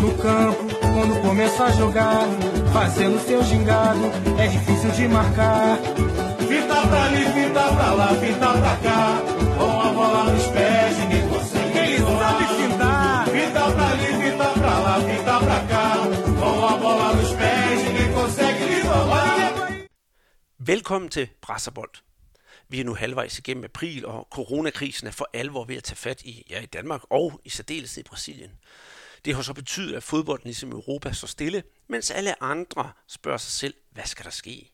no campo, quando começa a jogar, fazendo seu gingado, é difícil de marcar. Fita pra ali, fita pra lá, fita pra cá, com a bola nos pés, ninguém consegue. Ele sabe fintar. Fita pra ali, fita pra lá, fita pra cá, com a bola nos pés, ninguém consegue lhe. Velkommen til Brasserbold. Vi er nu halvvejs igennem april, og coronakrisen er for alvor ved at tage fat i, ja, i Danmark og i særdeleshed i Brasilien. Det har så betydet, at fodbolden ligesom Europa står stille, mens alle andre spørger sig selv, hvad skal der ske?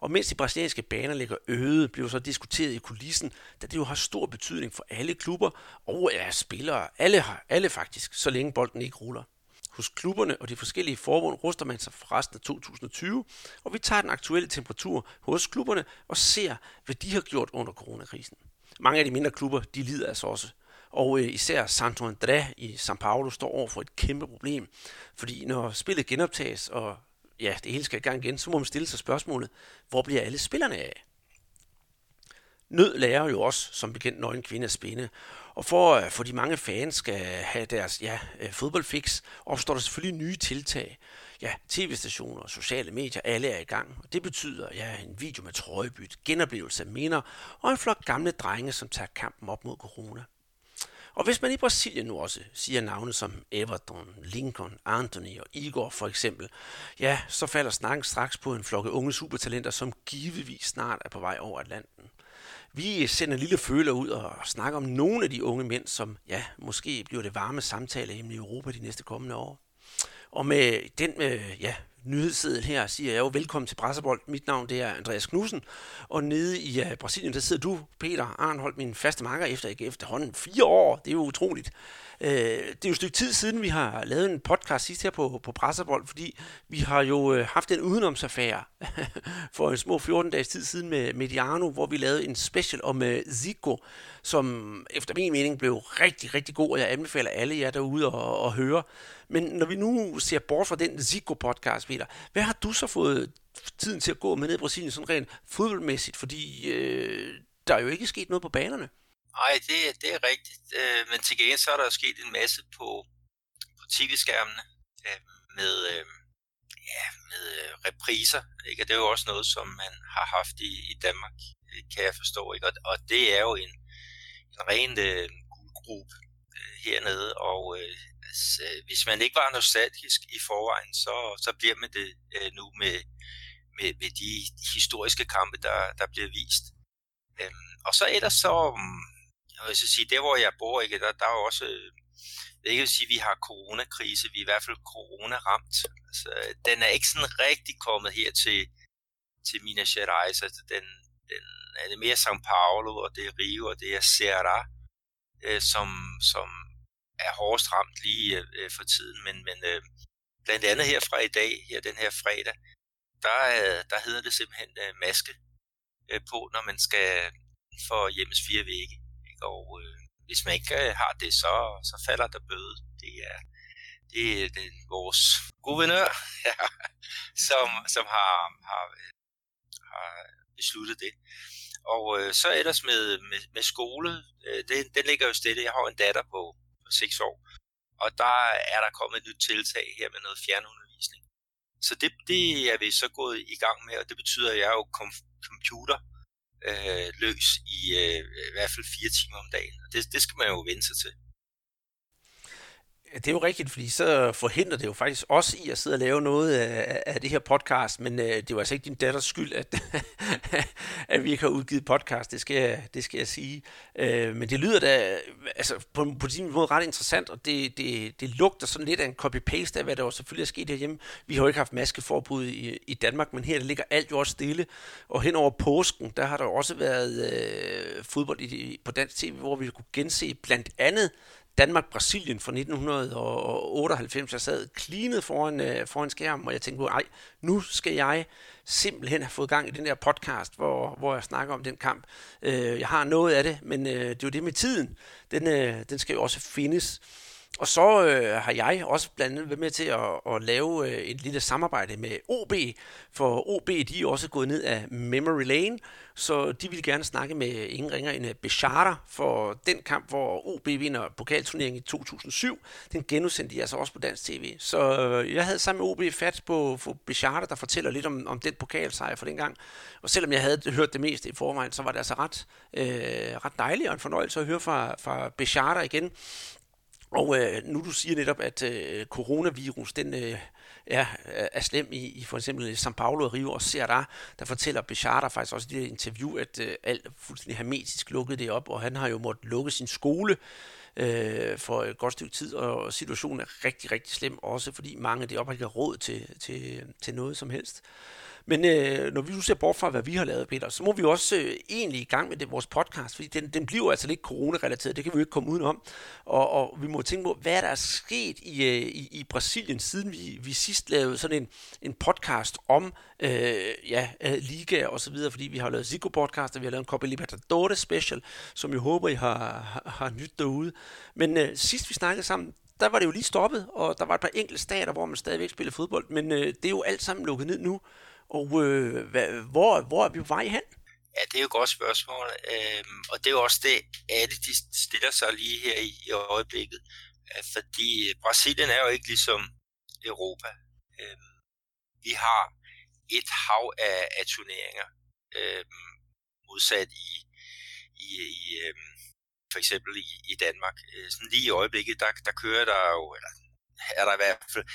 Og mens de brasilianske baner ligger øde, bliver så diskuteret i kulissen, da det jo har stor betydning for alle klubber og ja, spillere. Alle, har, alle faktisk, så længe bolden ikke ruller. Hos klubberne og de forskellige forbund ruster man sig for resten af 2020, og vi tager den aktuelle temperatur hos klubberne og ser, hvad de har gjort under coronakrisen. Mange af de mindre klubber, de lider altså også. Og øh, især Santo André i São Paulo står over for et kæmpe problem. Fordi når spillet genoptages, og ja, det hele skal i gang igen, så må man stille sig spørgsmålet, hvor bliver alle spillerne af? Nød lærer jo også, som bekendt, nøgen kvinde at spinde. Og for øh, at få de mange fans skal have deres ja, øh, fodboldfix, opstår der selvfølgelig nye tiltag. Ja, tv-stationer og sociale medier, alle er i gang. Og det betyder ja, en video med trøjebyt, genoplevelse af minder og en flok gamle drenge, som tager kampen op mod corona. Og hvis man i Brasilien nu også siger navne som Everton, Lincoln, Anthony og Igor for eksempel, ja, så falder snakken straks på en flokke unge supertalenter, som givetvis snart er på vej over Atlanten. Vi sender en lille føler ud og snakker om nogle af de unge mænd, som ja, måske bliver det varme samtale i Europa de næste kommende år. Og med den øh, ja, nyhedsseddel her siger jeg jo velkommen til Brasserbold. Mit navn det er Andreas Knudsen, og nede i uh, Brasilien, der sidder du, Peter Arnholdt, min faste makker efter ikke efterhånden fire år. Det er jo utroligt. Øh, det er jo et stykke tid siden, vi har lavet en podcast sidst her på, på Presserbold, fordi vi har jo øh, haft en udenomsaffære for en små 14 dages tid siden med Mediano, hvor vi lavede en special om øh, Zico, som efter min mening blev rigtig, rigtig god, og jeg anbefaler alle jer derude at, at høre. Men når vi nu ser bort fra den Zico-podcast, Peter, hvad har du så fået tiden til at gå med ned i Brasilien, sådan rent fodboldmæssigt? Fordi øh, der er jo ikke sket noget på banerne. Nej, det, det er rigtigt. Øh, men til gengæld så er der sket en masse på, på tv-skærmene øh, med, øh, ja, med øh, repriser. Ikke? Og det er jo også noget, som man har haft i, i Danmark, øh, kan jeg forstå. Ikke? Og, og det er jo en, en ren øh, guldgruppe øh, hernede, og øh, altså, øh, hvis man ikke var nostalgisk i forvejen, så, så bliver man det øh, nu med, med, med de historiske kampe, der, der bliver vist. Øhm, og så ellers så, mm, og jeg så sige, der hvor jeg bor, ikke, der, der er også, øh, jeg ikke vil sige, at vi har coronakrise, vi er i hvert fald corona-ramt. Altså, den er ikke sådan rigtig kommet her til, til Minas Gerais, altså den, den er det mere São Paulo, og det er Rio, og det er Ceará, øh, som, som er hårdest ramt lige øh, øh for tiden, men, men øh, blandt andet her fra i dag, her den her fredag, der, øh, der hedder det simpelthen øh, maske øh, på, når man skal for hjemmes fire vægge. Ikke? Og øh, hvis man ikke øh, har det, så, så falder der bøde. Det er, det er den, vores guvernør, ja, som, som har, har, øh, har besluttet det. Og øh, så ellers med, med, med skole, øh, den, den ligger jo stille. Jeg har en datter på, på 6 år, og der er der kommet et nyt tiltag her med noget fjernundervisning. Så det, det er vi så gået i gang med, og det betyder, at jeg er jo kom- computer øh, Øh, løs i øh, i hvert fald fire timer om dagen. Og det, det skal man jo vende sig til. Det er jo rigtigt, fordi så forhindrer det jo faktisk os i at sidde og lave noget af, af det her podcast, men øh, det er jo altså ikke din datters skyld, at, at vi ikke har udgivet podcast, det skal jeg, det skal jeg sige. Øh, men det lyder da altså, på, på sin måde ret interessant, og det, det, det lugter sådan lidt af en copy-paste af, hvad der jo selvfølgelig er sket herhjemme. Vi har jo ikke haft maskeforbud i, i Danmark, men her der ligger alt jo også stille, og hen over påsken, der har der også været øh, fodbold i, på dansk tv, hvor vi kunne gense blandt andet Danmark-Brasilien fra 1998. Jeg sad klinet foran, øh, foran skærmen, og jeg tænkte, ej, nu skal jeg simpelthen have fået gang i den der podcast, hvor, hvor jeg snakker om den kamp. Øh, jeg har noget af det, men øh, det er jo det med tiden. Den, øh, den skal jo også findes og så øh, har jeg også blandt andet været med til at, at lave øh, et lille samarbejde med OB, for OB de er også gået ned af Memory Lane, så de vil gerne snakke med ingen ringer end øh, Bechara for den kamp, hvor OB vinder pokalturneringen i 2007. Den genudsendte de altså også på dansk tv. Så øh, jeg havde sammen med OB fat på, for Bechara, der fortæller lidt om, om den pokalsejr for den gang. Og selvom jeg havde hørt det meste i forvejen, så var det altså ret, øh, ret dejligt og en fornøjelse at høre fra, fra Bechara igen. Og øh, nu du siger netop, at øh, coronavirus, den øh, er, er slem i, i for eksempel São Paulo og Rio, og ser der, der fortæller Bechata faktisk også i det interview, at øh, alt fuldstændig hermetisk lukkede det op, og han har jo måttet lukke sin skole øh, for et godt stykke tid, og situationen er rigtig, rigtig slem, også fordi mange det op ikke har råd til, til, til noget som helst. Men øh, når vi nu ser bort fra, hvad vi har lavet, Peter, så må vi også øh, egentlig i gang med det, vores podcast, fordi den, den bliver altså lidt coronarelateret, det kan vi jo ikke komme udenom. Og, og vi må tænke på, hvad der er sket i, øh, i, i Brasilien, siden vi, vi sidst lavede sådan en, en podcast om øh, ja, øh, liga og så videre, fordi vi har lavet Zico podcast, og vi har lavet en Copa Libertadores special, som jeg håber, I har, har, har nyt derude. Men øh, sidst vi snakkede sammen, der var det jo lige stoppet, og der var et par enkelte stater, hvor man stadigvæk spillede fodbold, men øh, det er jo alt sammen lukket ned nu. Og øh, hvad, hvor, hvor er vi på vej hen? Ja, det er jo et godt spørgsmål, øhm, og det er jo også det, alle de stiller sig lige her i, i øjeblikket, øh, fordi Brasilien er jo ikke ligesom Europa. Øhm, vi har et hav af, af turneringer, øhm, modsat i, i, i øhm, for eksempel i, i Danmark. Øh, sådan lige i øjeblikket, der, der kører der jo, eller er der i hvert fald,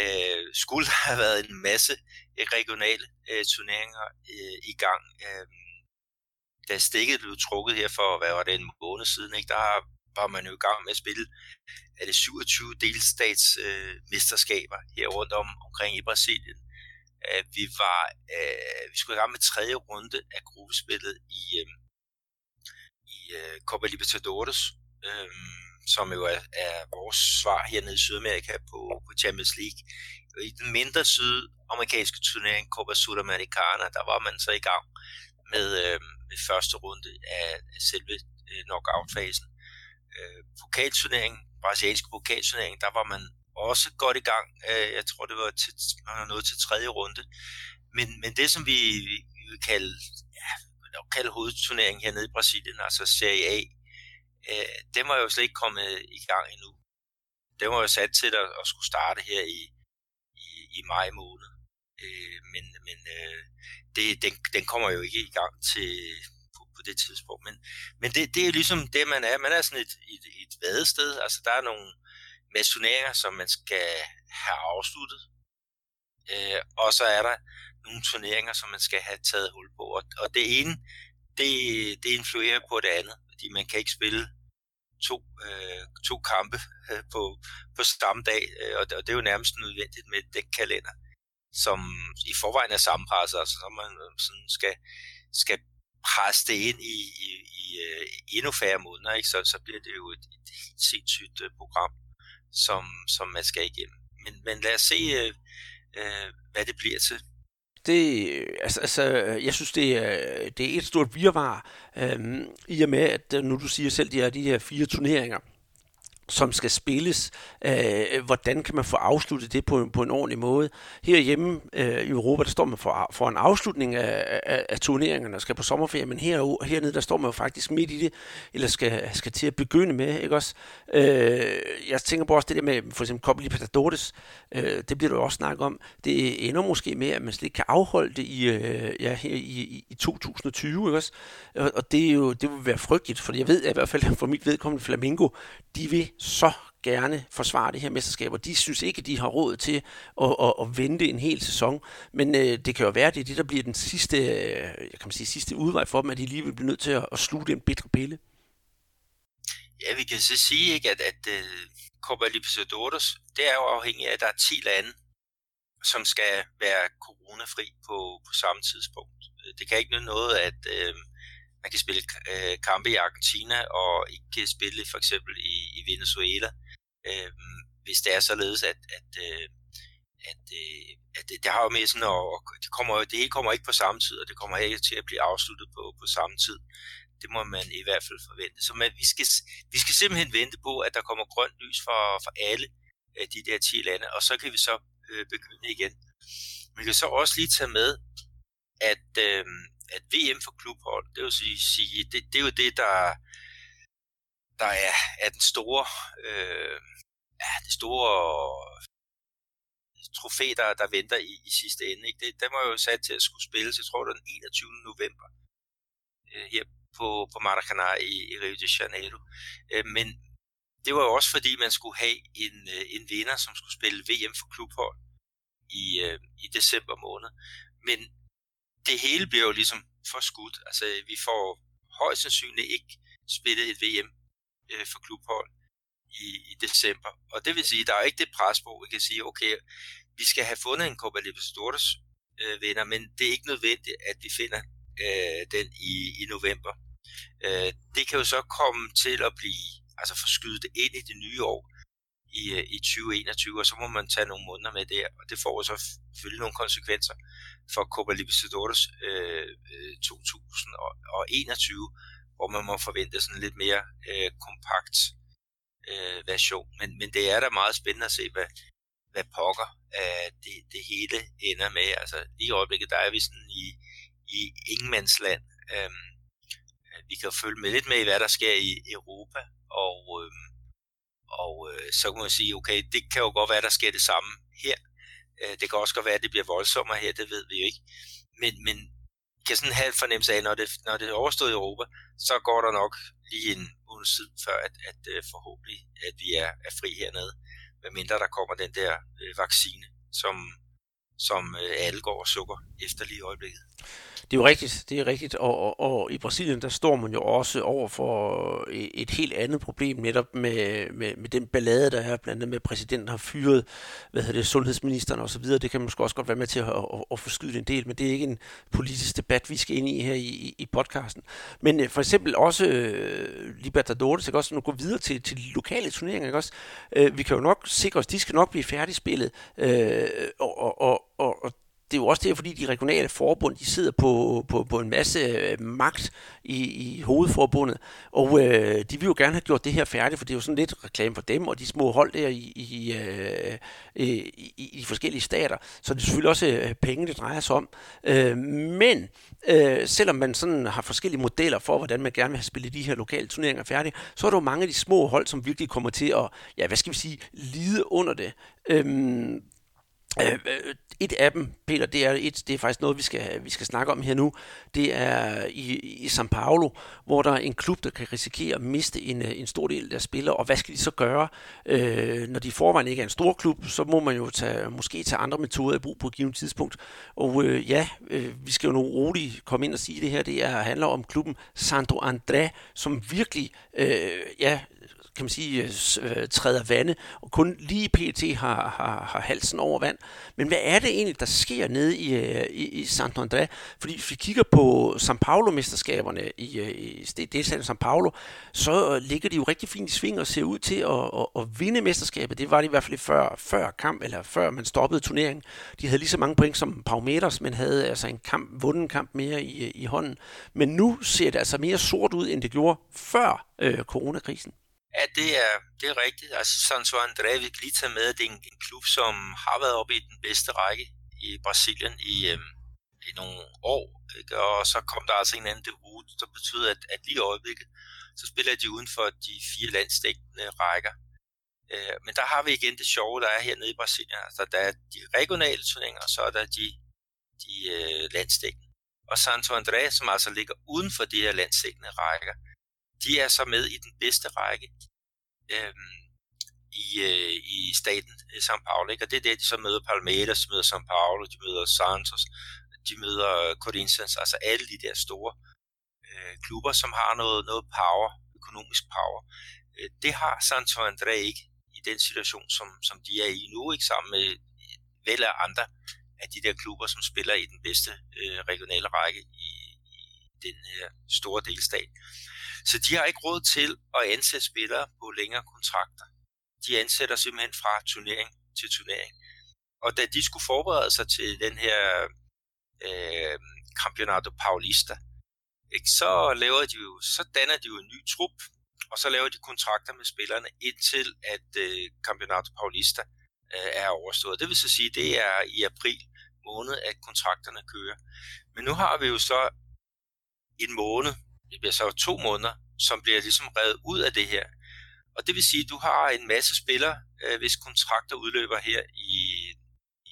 øh, skulle der have været en masse øh, regionale øh, turneringer øh, i gang. Øh, da stikket blev trukket her for, hvad var det, en måned siden, ikke, der var man jo i gang med at spille er det 27 delstatsmesterskaber øh, mesterskaber her rundt om omkring i Brasilien. Øh, vi var øh, vi skulle i gang med tredje runde af gruppespillet i, øh, i øh, Copa Libertadores. Øh, som jo er, er vores svar hernede i Sydamerika på, på Champions League. I den mindre sydamerikanske turnering, Copa Sudamericana, der var man så i gang med, øh, med første runde af, af selve øh, knockout-fasen. Øh, pokalturneringen, brasilianske pokalturnering, der var man også godt i gang. Øh, jeg tror, det var til, man var nået til tredje runde. Men, men det, som vi, vi vil kalde, ja, kalde hovedturneringen hernede i Brasilien, altså Serie A, øh, den var jo slet ikke kommet øh, i gang endnu. Den var jo sat til at, at skulle starte her i, i, i maj måned. Øh, men men øh, det, den, den kommer jo ikke i gang til på, på det tidspunkt. Men, men det, det er ligesom det, man er. Man er sådan et, et, et vadested. Altså, der er nogle masoneringer, som man skal have afsluttet. Øh, og så er der nogle turneringer, som man skal have taget hul på. Og, og det ene, det, det influerer på det andet. Fordi man kan ikke spille to, øh, to kampe øh, på, på samme dag, øh, og, og det er jo nærmest nødvendigt med den kalender, som i forvejen er sammenpresset, altså så man øh, sådan skal, skal presse det ind i, i, i uh, endnu færre måneder, ikke? Så, så bliver det jo et, et helt sindssygt øh, program, som, som man skal igennem. Men, men lad os se, øh, øh, hvad det bliver til. Det, altså, altså, jeg synes, det er, det er et stort virvar, øhm, i og med, at nu du siger selv, de er de her fire turneringer, som skal spilles. Øh, hvordan kan man få afsluttet det på, på en ordentlig måde? Herhjemme øh, i Europa, der står man for, for en afslutning af, af, af turneringerne og skal på sommerferie, men her, hernede, der står man jo faktisk midt i det, eller skal, skal til at begynde med, ikke også? Øh, jeg tænker på også det der med, for eksempel Copa Libertadores, øh, det bliver du også snakket om, det ender måske med, at man slet ikke kan afholde det i, øh, ja, her i, i, i 2020, ikke også? Og, og det, er jo, det vil være frygteligt, for jeg ved at i hvert fald for mit vedkommende Flamingo, de vil så gerne forsvare det her mesterskab, og de synes ikke, at de har råd til at, at, at vente en hel sæson. Men øh, det kan jo være, at det er det, der bliver den sidste, øh, jeg kan sige, sidste udvej for dem, at de lige vil blive nødt til at, at slutte en bedre pille. Ja, vi kan så sige, ikke, at, at uh, Copa Libertadores, det er jo afhængigt af, at der er 10 lande, som skal være coronafri på, på samme tidspunkt. Det kan ikke noget, at uh, man kan spille øh, kampe i Argentina og ikke spille for eksempel i, i Venezuela, øh, hvis det er således, at, at, øh, at, øh, at det, det har jo med sådan, og det, kommer, det hele kommer ikke på samme tid, og det kommer ikke til at blive afsluttet på, på samme tid. Det må man i hvert fald forvente. Så man, vi, skal, vi skal simpelthen vente på, at der kommer grønt lys for, for alle øh, de der 10 lande, og så kan vi så øh, begynde igen. Man kan så også lige tage med, at, øh, at VM for klubhold, det vil sige, det, det er jo det, der, der er, er den store, øh, ja, det store trofæ, der, der venter i, i sidste ende. Ikke? Det, den var jo sat til at skulle spilles, jeg tror det var den 21. november, øh, her på, på Maracanã i, i Rio de Janeiro. Øh, men det var jo også fordi, man skulle have en, øh, en vinder, som skulle spille VM for klubhold i, øh, i december måned. Men det hele bliver jo ligesom forskudt. Altså, vi får højst sandsynligt ikke spillet et VM øh, for klubhold i, i december. Og det vil sige, der er ikke det pres på, vi kan sige, okay, vi skal have fundet en Copa Libertadores øh, vinder, men det er ikke nødvendigt, at vi finder øh, den i, i november. Øh, det kan jo så komme til at blive altså forskydet ind i det nye år i, øh, i 2021, og så må man tage nogle måneder med der, og det får så selvfølgelig nogle konsekvenser for Copa Libertadores øh, øh 2021, hvor man må forvente sådan lidt mere øh, kompakt øh, version. Men, men det er da meget spændende at se, hvad, hvad pokker øh, det, det hele ender med. Altså lige i øjeblikket, der er vi sådan i, i ingenmandsland. Øh, vi kan følge med lidt med i, hvad der sker i Europa, og, øh, og øh, så kan man sige, okay, det kan jo godt være, der sker det samme her. Øh, det kan også godt være, at det bliver voldsommere her, det ved vi jo ikke. Men, men kan sådan have en fornemmelse af, når det, når det er overstået i Europa, så går der nok lige en måneds tid før, at, at øh, forhåbentlig at vi er, er fri hernede, medmindre der kommer den der øh, vaccine, som, som øh, alle går og sukker efter lige i øjeblikket. Det er jo rigtigt, det er rigtigt, og, og, og i Brasilien, der står man jo også over for øh, et helt andet problem, netop med, med, med den ballade, der er, blandt andet med, at præsidenten har fyret, hvad hedder det, sundhedsministeren osv., det kan måske også godt være med til at, at, at forskyde en del, men det er ikke en politisk debat, vi skal ind i her i, i podcasten. Men øh, for eksempel også øh, Libertadores, ikke også, nu gå videre til, til lokale turneringer, ikke også, øh, vi kan jo nok sikre os, de skal nok blive færdigspillet, øh, og, og, og, og det er jo også det, fordi de regionale forbund, de sidder på, på, på en masse øh, magt i, i hovedforbundet, og øh, de vil jo gerne have gjort det her færdigt, for det er jo sådan lidt reklame for dem, og de små hold der i, i, øh, øh i, i de forskellige stater, så det er selvfølgelig også øh, penge, det drejer sig om. Øh, men øh, selvom man sådan har forskellige modeller for, hvordan man gerne vil have spillet de her lokale turneringer færdigt, så er der jo mange af de små hold, som virkelig kommer til at, ja, hvad skal vi sige, lide under det. Øh, Øh, et af dem, Peter, det er, et, det er faktisk noget, vi skal, vi skal snakke om her nu. Det er i, i São Paulo, hvor der er en klub, der kan risikere at miste en, øh, en stor del af spillere. Og hvad skal de så gøre? Øh, når de forvejen ikke er en stor klub, så må man jo tage, måske tage andre metoder i brug på et givet tidspunkt. Og øh, ja, øh, vi skal jo nu roligt komme ind og sige det her. Det er, handler om klubben Sandro André, som virkelig øh, ja, kan man sige, øh, øh, træder vande, og kun lige pt. Har, har, har halsen over vand. Men hvad er det egentlig, der sker nede i, øh, i, i Santo André? Fordi hvis vi kigger på São Paulo-mesterskaberne i, øh, i delstaten São Paulo, så øh, ligger de jo rigtig fint i sving og ser ud til at, at, at vinde mesterskabet. Det var det i hvert fald før, før kamp, eller før man stoppede turneringen. De havde lige så mange point som Palmeiras, men havde altså en kamp, vundet en kamp mere i, i hånden. Men nu ser det altså mere sort ud, end det gjorde før øh, coronakrisen. Ja, det er, det er rigtigt. Altså, Santo André, vi kan lige tage med, at det er en, en klub, som har været oppe i den bedste række i Brasilien i, øhm, i nogle år. Ikke? Og så kom der altså en anden derud, der betyder, at, at lige i øjeblikket, så spiller de uden for de fire landstækkende rækker. Øh, men der har vi igen det sjove, der er hernede i Brasilien. Altså, der er de regionale turneringer, og så er der de, de øh, landstækkende. Og Santo André, som altså ligger uden for de her landstækkende rækker, de er så med i den bedste række øhm, i, øh, i staten i São Paulo. Ikke? Og det er der, de så møder Palmeiras, de møder São Paulo, de møder Santos, de møder Corinthians, altså alle de der store øh, klubber, som har noget, noget power, økonomisk power. Øh, det har Santo André ikke i den situation, som, som de er i nu, ikke sammen med vel af andre af de der klubber, som spiller i den bedste øh, regionale række i, i den her store delstat. Så de har ikke råd til at ansætte spillere på længere kontrakter. De ansætter simpelthen fra turnering til turnering. Og da de skulle forberede sig til den her øh, Campeonato Paulista, ikke, så laver de jo, så danner de jo en ny trup, og så laver de kontrakter med spillerne indtil at øh, Campeonato Paulista øh, er overstået. Det vil så sige, det er i april måned, at kontrakterne kører. Men nu har vi jo så en måned, det bliver så to måneder, som bliver ligesom revet ud af det her. Og det vil sige, at du har en masse spillere, øh, hvis kontrakter udløber her i,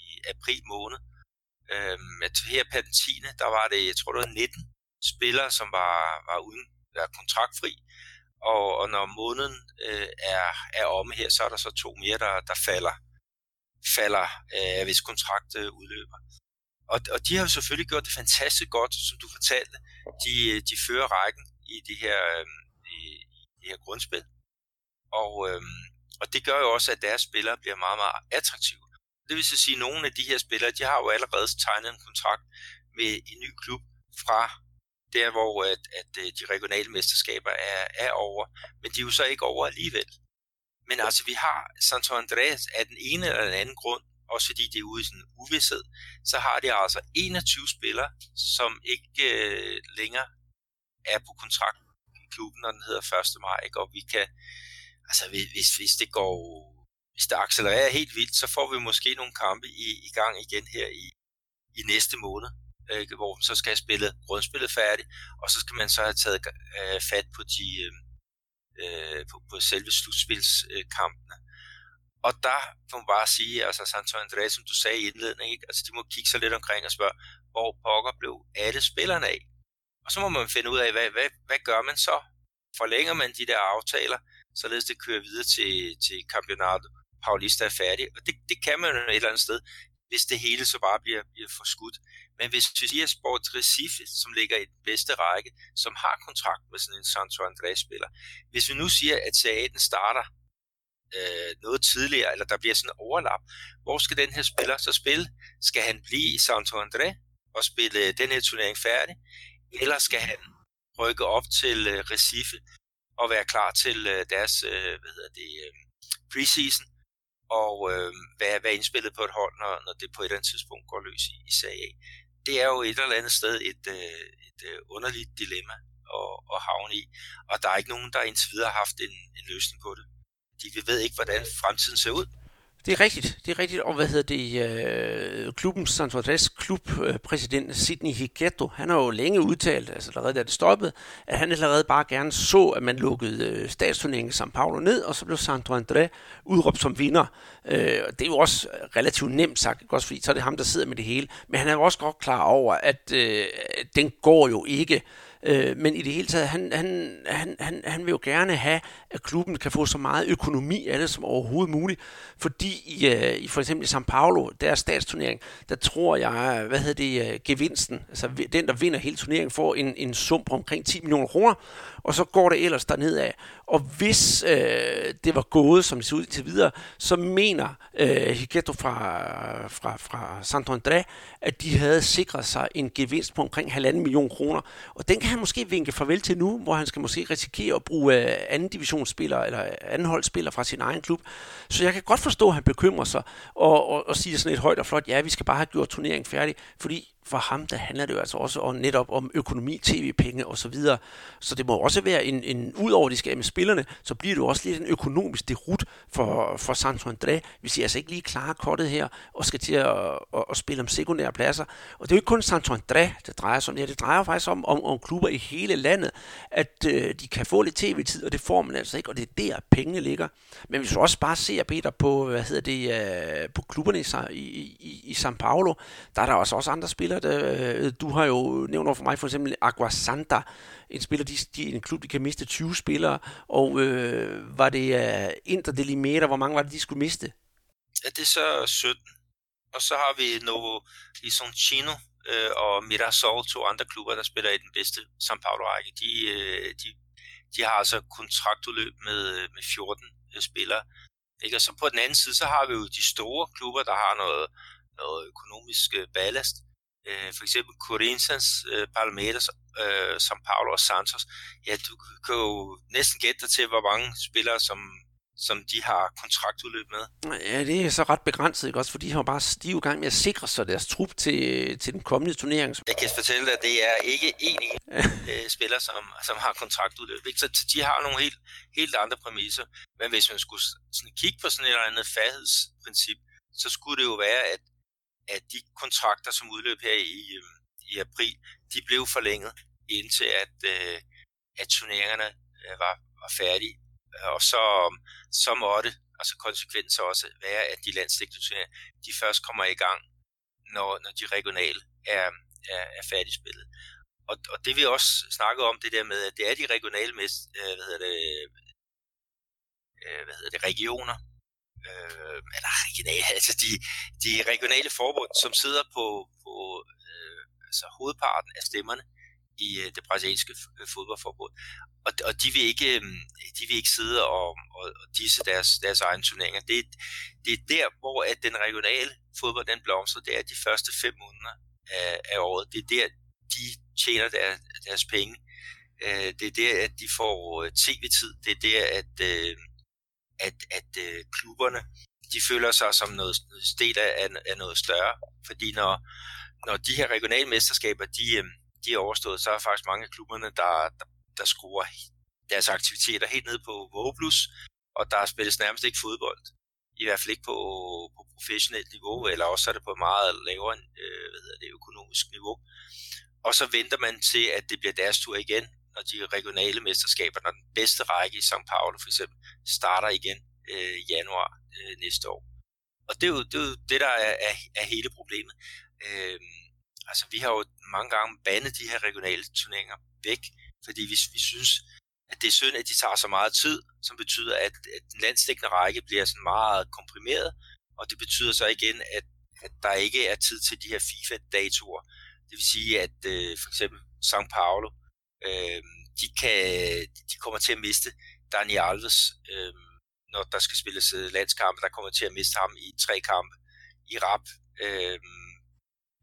i april måned. Øh, her på den 10. der var det, jeg tror det var 19 spillere, som var, var uden var kontraktfri. Og, og når måneden øh, er, er omme her, så er der så to mere, der, der falder, falder øh, hvis kontrakt øh, udløber. Og, og de har jo selvfølgelig gjort det fantastisk godt, som du fortalte. De, de fører rækken i det her, øh, i, i det her grundspil. Og, øh, og det gør jo også, at deres spillere bliver meget, meget attraktive. Det vil så sige, at nogle af de her spillere, de har jo allerede tegnet en kontrakt med en ny klub fra der, hvor at, at øh, de regionale mesterskaber er, er over. Men de er jo så ikke over alligevel. Men altså, vi har Santo Andreas af den ene eller den anden grund, også fordi det er ude i sådan en uvidshed, så har de altså 21 spillere, som ikke øh, længere er på kontrakt i klubben, når den hedder 1. maj. Ikke? Og vi kan, altså hvis, hvis det går, hvis det accelererer helt vildt, så får vi måske nogle kampe i, i gang igen her i, i næste måned, ikke? hvor man så skal have spillet grundspillet færdigt, og så skal man så have taget øh, fat på de øh, øh på, på selve slutspilskampene. Og der kan man bare sige, altså Santo André, som du sagde i indledningen, ikke? altså de må kigge sig lidt omkring og spørge, hvor pokker blev alle spillerne af? Og så må man finde ud af, hvad, hvad, hvad gør man så? Forlænger man de der aftaler, således det kører videre til, til Campeonato Paulista er færdig. Og det, det kan man jo et eller andet sted, hvis det hele så bare bliver, bliver forskudt. Men hvis vi siger Sport Recife, som ligger i den bedste række, som har kontrakt med sådan en Santo André-spiller, hvis vi nu siger, at serien starter øh, noget tidligere, eller der bliver sådan en overlap, hvor skal den her spiller så spille? Skal han blive i Santo André og spille øh, den her turnering færdig? eller skal han rykke op til øh, Recife og være klar til øh, deres øh, hvad hedder det, øh, preseason og øh, være, være indspillet på et hold, når, når det på et eller andet tidspunkt går løs i, i Serie A. Det er jo et eller andet sted et, øh, et øh, underligt dilemma at, at havne i, og der er ikke nogen, der indtil videre har haft en, en løsning på det fordi vi ved ikke, hvordan fremtiden ser ud. Det er rigtigt, det er rigtigt. Og hvad hedder det, øh, klubbens Santo Andres klubpræsident øh, Sidney Higueto, han har jo længe udtalt, altså allerede da det stoppede, at han allerede bare gerne så, at man lukkede øh, statsturneringen São Paulo ned, og så blev San André udråbt som vinder. Øh, det er jo også relativt nemt sagt, også fordi så er det ham, der sidder med det hele. Men han er jo også godt klar over, at øh, den går jo ikke. Øh, men i det hele taget, han, han, han, han, han vil jo gerne have, at klubben kan få så meget økonomi af det som overhovedet muligt. Fordi i, øh, i for eksempel i São Paulo, deres statsturnering, der tror jeg, hvad hedder det, øh, gevinsten, altså den, der vinder hele turneringen, får en, en sum på omkring 10 millioner kroner, og så går det ellers derned af. Og hvis øh, det var gået, som det ser ud til videre, så mener øh, Higeto fra, fra, fra Santo André, at de havde sikret sig en gevinst på omkring halvanden million kroner. Og den kan han måske vinke farvel til nu, hvor han skal måske risikere at bruge øh, anden divisionsspillere eller øh, anholdsspillere fra sin egen klub. Så jeg kan godt forstå, at han bekymrer sig og, og, og siger sådan et højt og flot, ja, vi skal bare have gjort turneringen færdig, fordi for ham, der handler det jo altså også om, netop om økonomi, tv-penge og så videre. Så det må også være en, en ud over de skal med spillerne, så bliver det jo også lidt en økonomisk derut for, for Santo André, hvis de altså ikke lige klarer kortet her og skal til at, at, at spille om sekundære pladser. Og det er jo ikke kun Santo André, det drejer sig om det Det drejer faktisk om, om, om klubber i hele landet, at øh, de kan få lidt tv-tid, og det får man altså ikke, og det er der, pengene ligger. Men hvis du også bare ser, Peter, på, hvad hedder det, øh, på klubberne i, i, i, i São Paulo, der er der også, også andre spillere, spiller. Øh, du har jo nævnt over for mig for eksempel Agua Santa, en spiller, de, de, en klub, de kan miste 20 spillere, og øh, var det uh, Inter de Limera, hvor mange var det, de skulle miste? Ja, det er så 17. Og så har vi Novo Lisoncino øh, og Mirasol, to andre klubber, der spiller i den bedste São Paulo-række. De, øh, de, de har altså kontraktudløb med, øh, med 14 øh, spillere. Ikke? Og så på den anden side, så har vi jo de store klubber, der har noget, noget økonomisk øh, ballast øh, for eksempel Corinthians, øh, Palmeiras, øh, São Paulo og Santos, ja, du kan jo næsten gætte dig til, hvor mange spillere, som som de har kontraktudløb med. Ja, det er så ret begrænset, ikke også? For de har bare jo i gang med at sikre sig deres trup til, til den kommende turnering. Jeg kan fortælle dig, at det er ikke en øh, spiller, som, som har kontraktudløb. Ikke? Så de har nogle helt, helt andre præmisser. Men hvis man skulle sådan kigge på sådan et eller andet færdighedsprincip, så skulle det jo være, at, at de kontrakter, som udløb her i, øhm, i april, de blev forlænget indtil at, øh, at turneringerne øh, var, var færdige. Og så, så måtte altså konsekvenser også være, at de landsdækkende turneringer, de først kommer i gang, når, når de regionale er, er, er færdigspillet. Og, og det vi også snakker om, det der med, at det er de regionale mest, øh, hvad hedder det, øh, hvad hedder det, regioner, øh, eller regionale, altså de, de regionale forbund, som sidder på, på øh, altså hovedparten af stemmerne i øh, det brasilianske øh, fodboldforbund. Og, og de, vil ikke, øh, de vil ikke sidde og, og, og disse deres, deres egne turneringer. Det, det er der, hvor at den regionale fodbold den blomstrer, det er de første fem måneder af, af året. Det er der, de tjener deres, deres penge. Øh, det er der, at de får tv-tid. Det er der, at, at, at øh, klubberne de føler sig som noget sted af, af noget større. Fordi når, når de her regionale mesterskaber, de, øh, de er overstået, så er faktisk mange af klubberne, der, der, der skruer deres aktiviteter helt ned på Vågeplus, og der spilles nærmest ikke fodbold. I hvert fald ikke på, på professionelt niveau, eller også er det på et meget lavere øh, hvad hedder det, økonomisk niveau. Og så venter man til, at det bliver deres tur igen, og de regionale mesterskaber, når den bedste række i São Paulo for eksempel, starter igen øh, i januar øh, næste år. Og det er jo det, er jo det der er, er, er hele problemet. Øh, altså vi har jo mange gange bandet de her regionale turneringer væk, fordi vi, vi synes, at det er synd, at de tager så meget tid, som betyder, at, at den landstækkende række bliver sådan meget komprimeret, og det betyder så igen, at, at der ikke er tid til de her FIFA-datoer. Det vil sige, at øh, for eksempel São Paulo, øh, Øhm, de, kan, de kommer til at miste Dani Alves, øh, når der skal spilles øh, landskampe, der kommer til at miste ham i tre kampe i rap. Øh,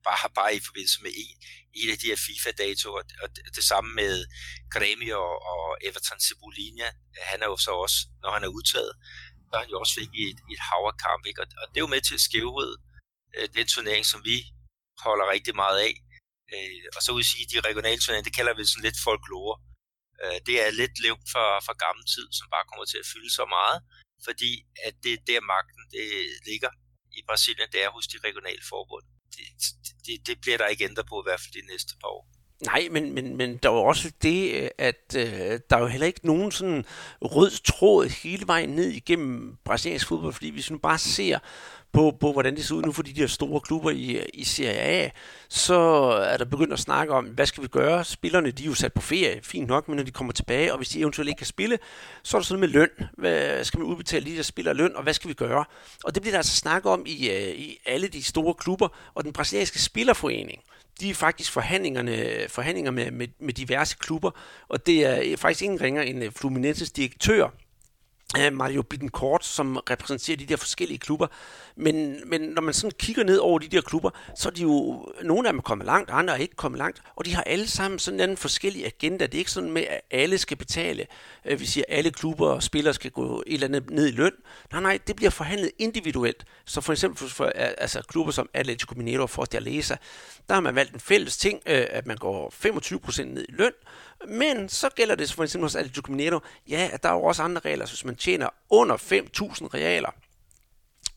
bare, bare i forbindelse med en, en af de her FIFA-datoer, og det, det samme med Gremio og, og Everton Cebolinha, han er jo så også, når han er udtaget, så har han jo også fik et, et haverkamp, ikke? Og, og det er jo med til at skævvride øh, den turnering, som vi holder rigtig meget af. Øh, og så vil sige, at de regionale turneringer, det kalder vi sådan lidt folklore. Øh, det er lidt lev fra, fra gammel tid, som bare kommer til at fylde så meget, fordi at det der magten det ligger i Brasilien, det er hos de regionale forbund det, det, det bliver der ikke ændret på, i hvert fald de næste par år. Nej, men, men, men der er jo også det, at øh, der er jo heller ikke nogen sådan rød tråd hele vejen ned igennem brasiliansk fodbold, fordi hvis nu bare ser på, på, hvordan det ser ud nu for de der store klubber i, i Serie A, så er der begyndt at snakke om, hvad skal vi gøre? Spillerne, de er jo sat på ferie, fint nok, men når de kommer tilbage, og hvis de eventuelt ikke kan spille, så er der sådan med løn. Hvad skal man udbetale de der spiller løn, og hvad skal vi gøre? Og det bliver der altså snakket om i, øh, i alle de store klubber, og den brasilianske spillerforening, de er faktisk forhandlingerne, forhandlinger med, med, med diverse klubber, og det er øh, faktisk ingen ringer end øh, Fluminenses direktør, Mario Bittencourt, som repræsenterer de der forskellige klubber. Men, men når man sådan kigger ned over de der klubber, så er de jo, nogle af dem er kommet langt, andre er ikke kommet langt, og de har alle sammen sådan en forskellig agenda. Det er ikke sådan med, at alle skal betale. Øh, vi siger, at alle klubber og spillere skal gå et eller andet ned i løn. Nej, nej, det bliver forhandlet individuelt. Så for eksempel for, for altså klubber som Atletico Mineiro og Fortaleza, der har man valgt en fælles ting, øh, at man går 25% ned i løn, men så gælder det for eksempel hos Atletico Mineiro, ja, at der er jo også andre regler, så hvis man tjener under 5.000 realer,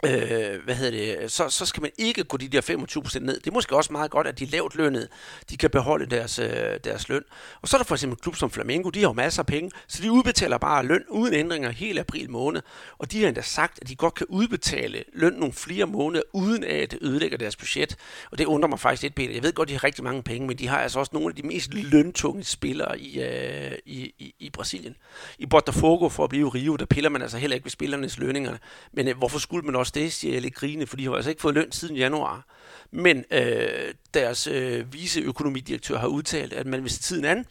øh, hvad hedder det, så, så skal man ikke gå de der 25% ned. Det er måske også meget godt, at de lavt lønnede, de kan beholde deres, øh, deres løn. Og så er der for eksempel en klub som Flamengo, de har jo masser af penge, så de udbetaler bare løn uden ændringer hele april måned. Og de har endda sagt, at de godt kan udbetale løn nogle flere måneder, uden at det ødelægger deres budget. Og det undrer mig faktisk lidt, Peter. Jeg ved godt, de har rigtig mange penge, men de har altså også nogle af de mest løntunge spillere i, øh, i, i, i Brasilien. I Botafogo, for at blive Rio, der piller man altså heller ikke ved spillernes lønninger. Men øh, hvorfor skulle man også det, siger jeg lidt grine, for de har altså ikke fået løn siden januar. Men øh, deres øh, viceøkonomidirektør har udtalt, at man hvis tiden an,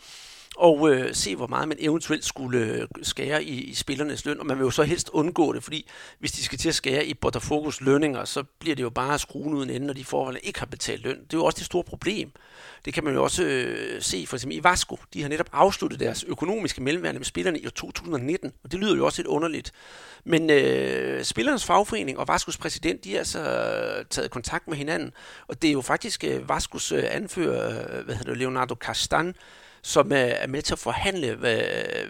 og øh, se, hvor meget man eventuelt skulle øh, skære i, i spillernes løn. Og man vil jo så helst undgå det, fordi hvis de skal til at skære i Botafogos lønninger, så bliver det jo bare skruen uden ende, når de forholdene ikke har betalt løn. Det er jo også det store problem. Det kan man jo også øh, se for eksempel i Vasco. De har netop afsluttet deres økonomiske mellemværende med spillerne i 2019, og det lyder jo også lidt underligt. Men øh, spillernes fagforening og Vascos præsident, de har altså øh, taget kontakt med hinanden, og det er jo faktisk øh, Vascos øh, anfører, øh, hvad hedder det, Leonardo Castan, som er med til at forhandle, hvad,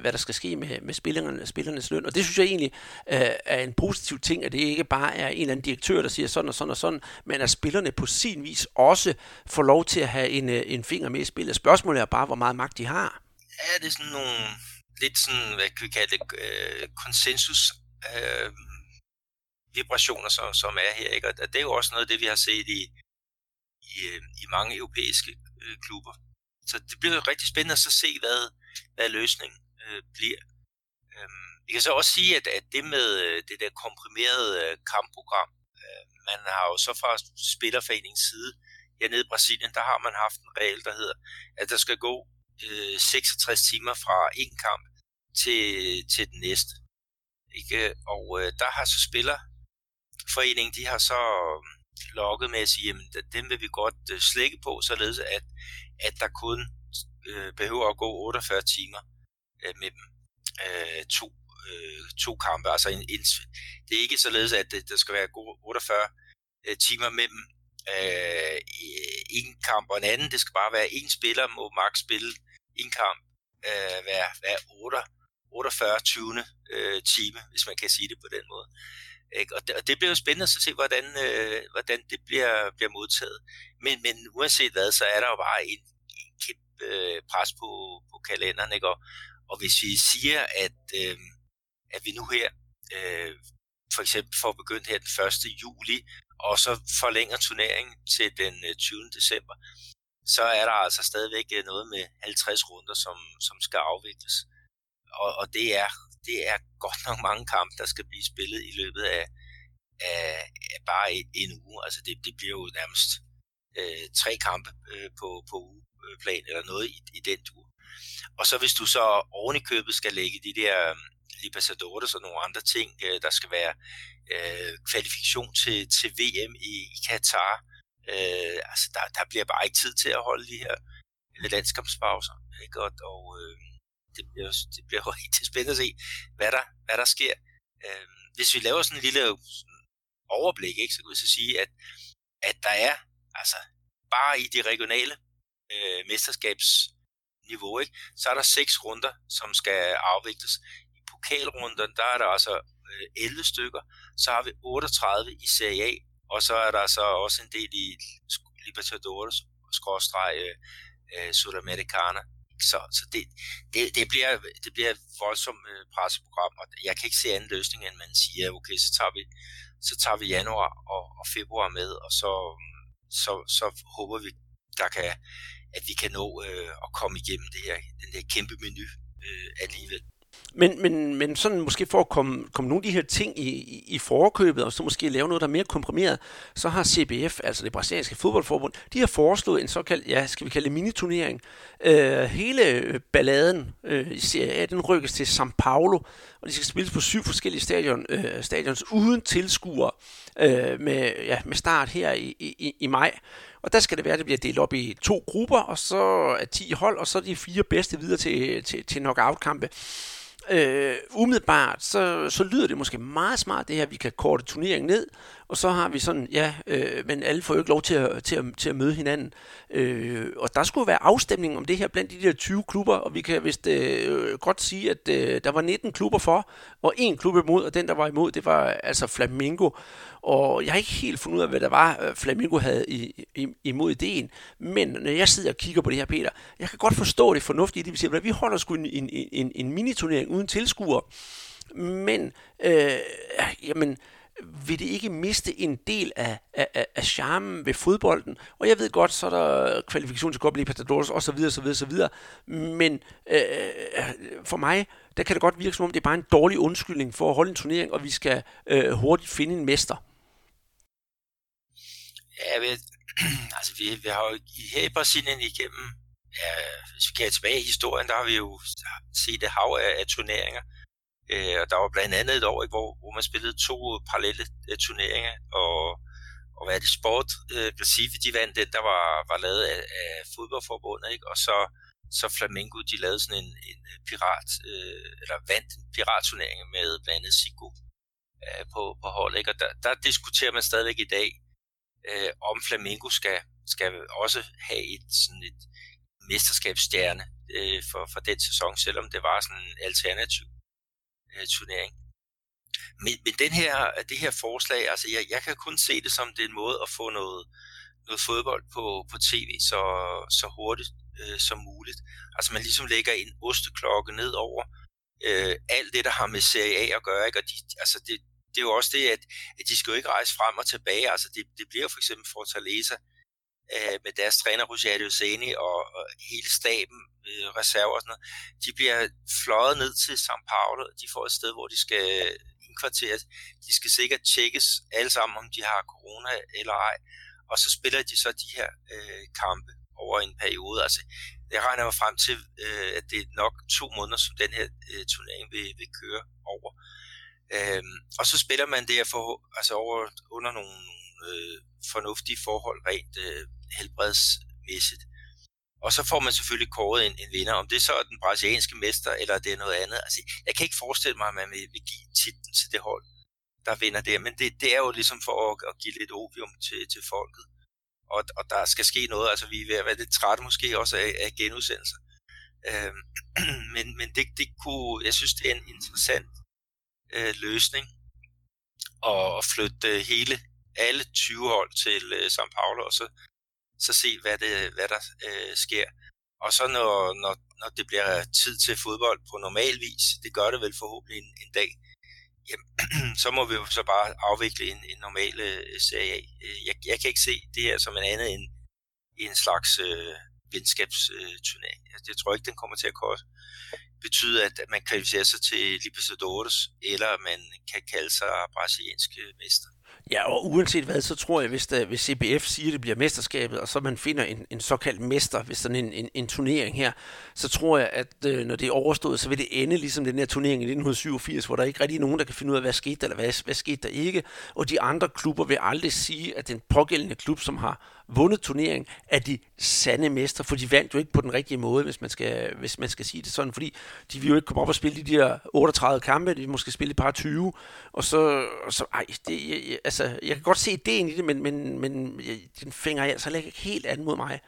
hvad der skal ske med, med spillerne, spillernes løn. Og det synes jeg egentlig øh, er en positiv ting, at det ikke bare er en eller anden direktør, der siger sådan og sådan og sådan, men at spillerne på sin vis også får lov til at have en, øh, en finger med i spillet. Spørgsmålet er bare, hvor meget magt de har. Ja, det er sådan nogle lidt sådan, hvad kan vi kalde det, øh, konsensus øh, vibrationer, som, som er her. Ikke? Og det er jo også noget af det, vi har set i, i, øh, i mange europæiske øh, klubber. Så det bliver rigtig spændende at så se, hvad, hvad løsningen øh, bliver. Øhm, jeg kan så også sige, at, at det med øh, det der komprimerede øh, kampprogram, øh, man har jo så fra Spillerforeningens side hernede i Brasilien, der har man haft en regel, der hedder, at der skal gå øh, 66 timer fra en kamp til, til den næste. Ikke? Og øh, der har så Spillerforeningen, de har så øh, lokket med at sige, jamen dem vil vi godt øh, slække på, således at, at der kun øh, behøver at gå 48 timer øh, mellem øh, to, øh, to kampe. Altså en, en, det er ikke således, at det, der skal være 48 øh, timer mellem øh, en kamp og en anden. Det skal bare være en spiller må maks spille en kamp øh, hver, hver 8, 48 20. Øh, time, hvis man kan sige det på den måde. Ikke? Og, det, og det bliver jo spændende at se, hvordan, øh, hvordan det bliver, bliver modtaget. Men, men uanset hvad, så er der jo bare en, en kæmpe øh, pres på, på kalenderen. Ikke? Og, og hvis vi siger, at, øh, at vi nu her øh, for eksempel får begyndt her den 1. juli, og så forlænger turneringen til den øh, 20. December, så er der altså stadigvæk øh, noget med 50 runder, som, som skal afvikles. Og, og det er det er godt nok mange kampe, der skal blive spillet i løbet af, af, af bare en, en uge. Altså det, det bliver jo nærmest øh, tre kampe øh, på, på ugeplan eller noget i, i den tur. Og så hvis du så oven i købet skal lægge de der øh, Libertadores og nogle andre ting, øh, der skal være øh, kvalifikation til, til VM i, i Katar, øh, altså der, der bliver bare ikke tid til at holde de her øh, landskampspauser. Ikke? Og, og øh, det bliver, det bliver rigtig spændende at se, hvad der, hvad der sker. Øh, hvis vi laver sådan en lille overblik, ikke, så kan vi så sige, at, at der er, altså bare i det regionale øh, mesterskabsniveau, ikke, så er der seks runder, som skal afvikles. I pokalrunden, der er der altså øh, 11 stykker, så har vi 38 i Serie A, og så er der så også en del i Libertadores, skråstreg øh, øh Sudamericana. Så, så det, det, det, bliver, det bliver et voldsomt øh, presseprogram, og jeg kan ikke se anden løsning, end man siger, okay, så tager vi, så tager vi januar og, og februar med, og så, så, så håber vi, der kan, at vi kan nå øh, at komme igennem det her, den her kæmpe menu øh, alligevel. Men, men, men sådan måske for at komme, komme nogle af de her ting i, i, i forkøbet, og så måske lave noget, der er mere komprimeret, så har CBF, altså det brasilianske fodboldforbund, de har foreslået en såkaldt, ja, skal vi kalde det miniturnering. Øh, hele øh, balladen øh, i Serie A, den rykkes til São Paulo, og de skal spilles på syv forskellige stadion, øh, stadions uden tilskuere, øh, med, ja, med start her i, i, i maj. Og der skal det være, at det bliver delt op i to grupper, og så er 10 hold, og så er de fire bedste videre til, til, til knockout-kampe. Øh, umiddelbart, så, så lyder det måske meget smart, det her, vi kan korte turneringen ned, og så har vi sådan, ja, øh, men alle får jo ikke lov til at, til at, til at møde hinanden. Øh, og der skulle være afstemning om det her blandt de der 20 klubber, og vi kan vist øh, godt sige, at øh, der var 19 klubber for, og en klub imod, og den, der var imod, det var altså Flamingo. Og jeg har ikke helt fundet ud af, hvad der var, øh, Flamingo havde i, i, imod ideen. Men når jeg sidder og kigger på det her, Peter, jeg kan godt forstå det fornuftige i det, vi siger, at vi holder sgu en, en, en, en miniturnering uden tilskuere. Men, øh, jamen, vil det ikke miste en del af, af, af charmen ved fodbolden. Og jeg ved godt, så er der kvalifikation til Copa Libertadores og så videre, så videre, så videre. Men øh, for mig, der kan det godt virke som om, det er bare en dårlig undskyldning for at holde en turnering, og vi skal øh, hurtigt finde en mester. Ja, vi, altså vi, vi har jo her i Brasilien igennem ja, hvis vi kan tilbage i historien, der har vi jo set et hav af, af turneringer. Øh, og der var blandt andet et år, hvor, hvor man spillede to parallelle øh, turneringer, og, og hvad er det, Sport øh, Recife, de vandt den, der var, var lavet af, af fodboldforbundet, ikke? og så, så Flamengo, de lavede sådan en, en pirat, øh, eller vandt en piratturnering med blandt andet Sigo øh, på, på holdet, ikke? og der, der diskuterer man stadigvæk i dag, øh, om Flamengo skal, skal også have et, sådan et mesterskabsstjerne øh, for, for den sæson, selvom det var sådan en alternativ øh, turnering. Men, men den her, det her forslag, altså jeg, jeg kan kun se det som det er en måde at få noget, noget fodbold på, på tv så, så hurtigt øh, som muligt. Altså man ligesom lægger en osteklokke ned over øh, alt det, der har med Serie A at gøre. Ikke? Og de, altså det, det er jo også det, at, at de skal jo ikke rejse frem og tilbage. Altså det, det bliver for eksempel Fortaleza øh, med deres træner Rosario Seni og, og hele staben, øh, reserver og sådan noget. De bliver fløjet ned til São Paulo, og de får et sted, hvor de skal indkvarteres. De skal sikkert tjekkes alle sammen, om de har corona eller ej. Og så spiller de så de her øh, kampe over en periode. Altså, jeg regner mig frem til, øh, at det er nok to måneder, som den her øh, turnering vil, vil køre over. Øhm, og så spiller man det for, altså over, under nogle øh, fornuftige forhold rent øh, helbredsmæssigt. Og så får man selvfølgelig kåret en, en vinder. Om det så er den brasilianske mester, eller det er noget andet. Altså, jeg kan ikke forestille mig, at man vil, vil give titlen til det hold, der vinder det. Men det, det er jo ligesom for at, at give lidt opium til, til folket. Og, og der skal ske noget. Altså, vi er ved at være lidt trætte måske også af, af genudsendelser. Øhm, men men det, det kunne, jeg synes, det er en interessant øh, løsning og flytte hele alle 20 hold til øh, São Paulo, og så, så se, hvad, det, hvad der øh, sker. Og så når, når, når det bliver tid til fodbold på normal vis, det gør det vel forhåbentlig en, en dag, jamen, så må vi jo så bare afvikle en, en normal øh, serie A. Øh, jeg, jeg kan ikke se det her som en andet end en slags øh, venskabsturnering. Øh, jeg, jeg tror ikke, den kommer til at koste, betyde, at man kvalificerer sig til Libertadores, eller man kan kalde sig brasiliansk øh, mester. Ja, og uanset hvad, så tror jeg, hvis, der, hvis CBF siger, at det bliver mesterskabet, og så man finder en, en såkaldt mester ved sådan en, en, en turnering her, så tror jeg, at øh, når det er overstået, så vil det ende ligesom den her turnering i 1987, hvor der ikke rigtig er nogen, der kan finde ud af, hvad skete der, eller hvad, hvad skete der ikke. Og de andre klubber vil aldrig sige, at den pågældende klub, som har vundet turneringen, er de sande mestre, for de vandt jo ikke på den rigtige måde, hvis man skal, hvis man skal sige det sådan, fordi de vil jo ikke komme op og spille de der 38 kampe, de vil måske spille et par 20, og så, og så ej, det, jeg, altså, jeg kan godt se ideen i det, men, men, men den fænger altså ikke helt an mod mig,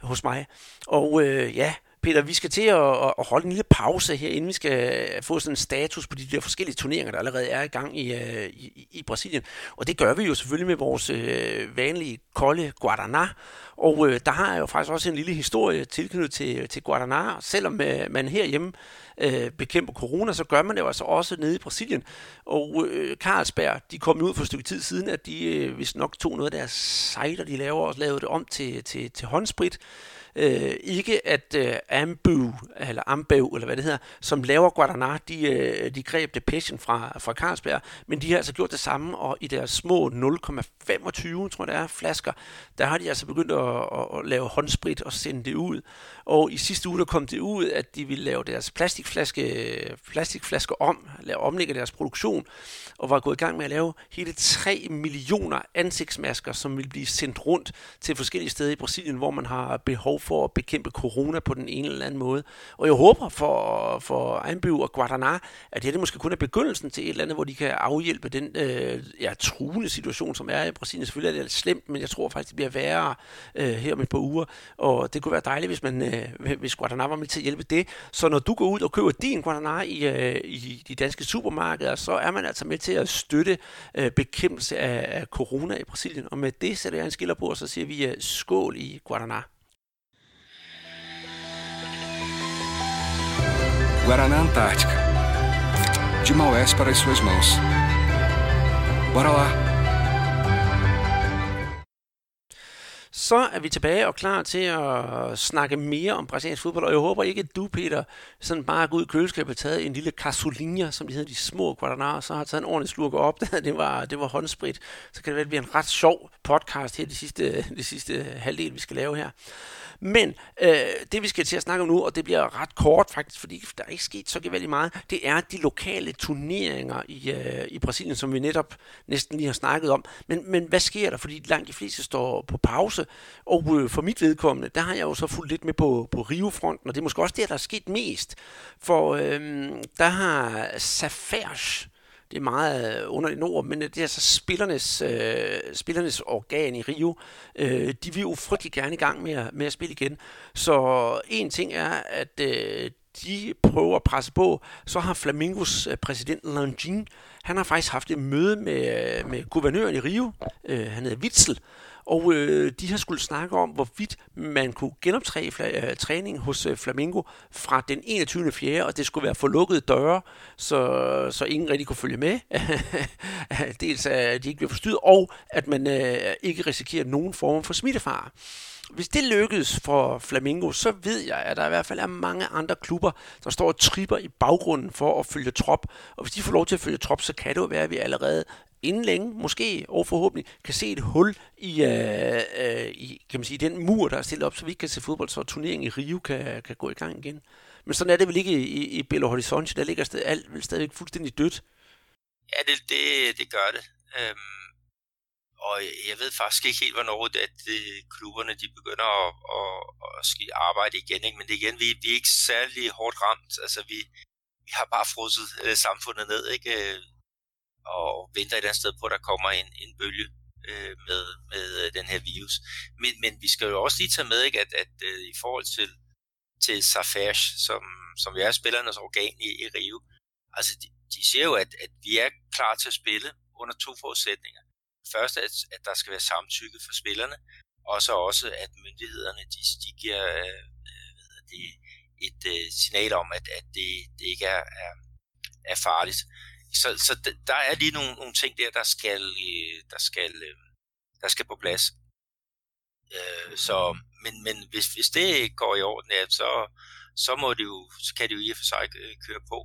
hos mig. Og øh, ja, Peter, vi skal til at, at holde en lille pause her, inden vi skal øh, få sådan en status på de der forskellige turneringer, der allerede er i gang øh, i, i, i Brasilien. Og det gør vi jo selvfølgelig med vores øh, vanlige kolde Guaraná. Og øh, der har jeg jo faktisk også en lille historie tilknyttet til, til Guaraná. Selvom øh, man herhjemme øh, bekæmper corona, så gør man det jo altså også nede i Brasilien. Og øh, Carlsberg, de kom ud for et stykke tid siden, at de øh, hvis nok tog noget af deres sejler, de laver, og lavede det om til, til, til håndsprit. Øh, ikke at øh, Ambu, eller Ambev, eller hvad det hedder, som laver Guaraná, de, øh, de greb det passion fra, fra Carlsberg, men de har altså gjort det samme, og i deres små 0,25, tror jeg det er, flasker, der har de altså begyndt at, at, at lave håndsprit og sende det ud. Og i sidste uge der kom det ud, at de ville lave deres plastikflaske, plastikflasker om, lave omlægge deres produktion, og var gået i gang med at lave hele 3 millioner ansigtsmasker, som vil blive sendt rundt til forskellige steder i Brasilien, hvor man har behov for at bekæmpe corona på den ene eller anden måde. Og jeg håber for, for Einby og Guadana, at det, her måske kun er begyndelsen til et eller andet, hvor de kan afhjælpe den øh, ja, truende situation, som er i Brasilien. Selvfølgelig er det lidt slemt, men jeg tror faktisk, det bliver værre øh, her om et par uger. Og det kunne være dejligt, hvis, man, øh, hvis Guadana var med til at hjælpe det. Så når du går ud og køber din Guadana i, øh, i de danske supermarkeder, så er man altså med til at støtte øh, bekæmpelse af, af corona i Brasilien. Og med det sætter jeg en skiller på, og så siger vi øh, skål i Guadana. Guaraná Antártica. De Maués para as suas mãos. Bora lá! så er vi tilbage og klar til at snakke mere om brasiliansk fodbold, og jeg håber ikke, at du, Peter, sådan bare går ud i køleskabet og taget en lille casulinha, som de hedder, de små Guaraná, så har taget en ordentlig slurk op, det var, det var håndsprit. Så kan det være, at det bliver en ret sjov podcast her, det sidste, det sidste halvdel, vi skal lave her. Men øh, det vi skal til at snakke om nu, og det bliver ret kort faktisk, fordi der er ikke sket så gevaldigt meget, det er de lokale turneringer i, øh, i Brasilien, som vi netop næsten lige har snakket om. Men, men hvad sker der? Fordi langt de fleste står på pause, og øh, for mit vedkommende, der har jeg jo så fulgt lidt med på, på Rio-fronten, og det er måske også det, der er sket mest. For øh, der har Safers, det er meget øh, underligt ord, men det er altså spillernes, øh, spillernes organ i Rio. Øh, de vil jo frygtelig gerne i gang med at, med at spille igen. Så en ting er, at øh, de prøver at presse på. Så har Flamingos øh, præsident Langin, han har faktisk haft et møde med, øh, med guvernøren i Rio. Øh, han hedder Witzel. Og øh, de har skulle snakke om, hvorvidt man kunne genoptræne øh, træning hos øh, Flamingo fra den 21. 4. og det skulle være for lukkede døre, så, så ingen rigtig kunne følge med. Dels øh, at de ikke bliver forstyrret, og at man øh, ikke risikerer nogen form for smittefare. Hvis det lykkes for Flamingo, så ved jeg, at der i hvert fald er mange andre klubber, der står og tripper i baggrunden for at følge trop. Og hvis de får lov til at følge trop, så kan det jo være, at vi allerede inden længe, måske og forhåbentlig, kan se et hul i, øh, øh, i kan man sige, den mur, der er stillet op, så vi kan se fodbold, så turneringen i Rio kan, kan gå i gang igen. Men sådan er det vel ikke i, i, i Belo Horizonte, der ligger sted, alt vel stadigvæk fuldstændig dødt. Ja, det, det, det gør det. Øhm, og jeg ved faktisk ikke helt, hvornår det, at øh, klubberne de begynder at, at, at skal arbejde igen. Ikke? Men det igen, vi, vi er ikke særlig hårdt ramt. Altså, vi, vi har bare frosset øh, samfundet ned. Ikke? Øh, og venter et andet sted på, at der kommer en, en bølge øh, med, med øh, den her virus. Men, men vi skal jo også lige tage med, ikke, at, at øh, i forhold til, til Safash, som, som er spillernes organ i, i Rio, altså de, de siger jo, at, at vi er klar til at spille under to forudsætninger. Først, at, at der skal være samtykke for spillerne, og så også, at myndighederne de, de giver øh, øh hvad det, et øh, signal om, at, at det, det ikke er, er, er farligt så, så der er lige nogle, nogle ting der, der skal, øh, der skal, øh, der skal på plads. Øh, så, men, men hvis, hvis det går i orden, ja, så, så, må det jo, så kan det jo i og for sig øh, køre på.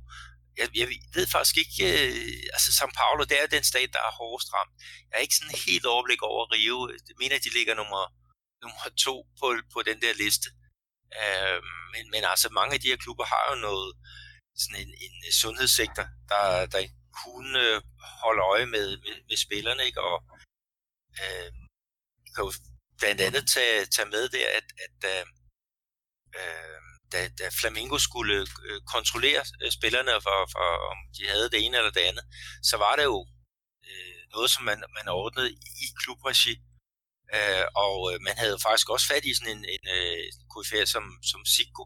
Jeg, jeg ved faktisk ikke, altså São Paulo, det er den stat, der er hårdest ramt. Jeg er ikke sådan helt overblik over Rio. Jeg mener, de ligger nummer, nummer to på, på den der liste. men, men altså mange af de her klubber har jo noget, sådan en, en øh, sundhedssektor, der, der kunne holde øje med, med, med spillerne, ikke? og øh, kan jo blandt andet tage, tage med der, at, at øh, øh da, da Flamingo skulle øh, kontrollere spillerne, for, for om de havde det ene eller det andet, så var det jo øh, noget, som man, man ordnede i klubregi, øh, og øh, man havde faktisk også fat i sådan en, en øh, som, som Siggo,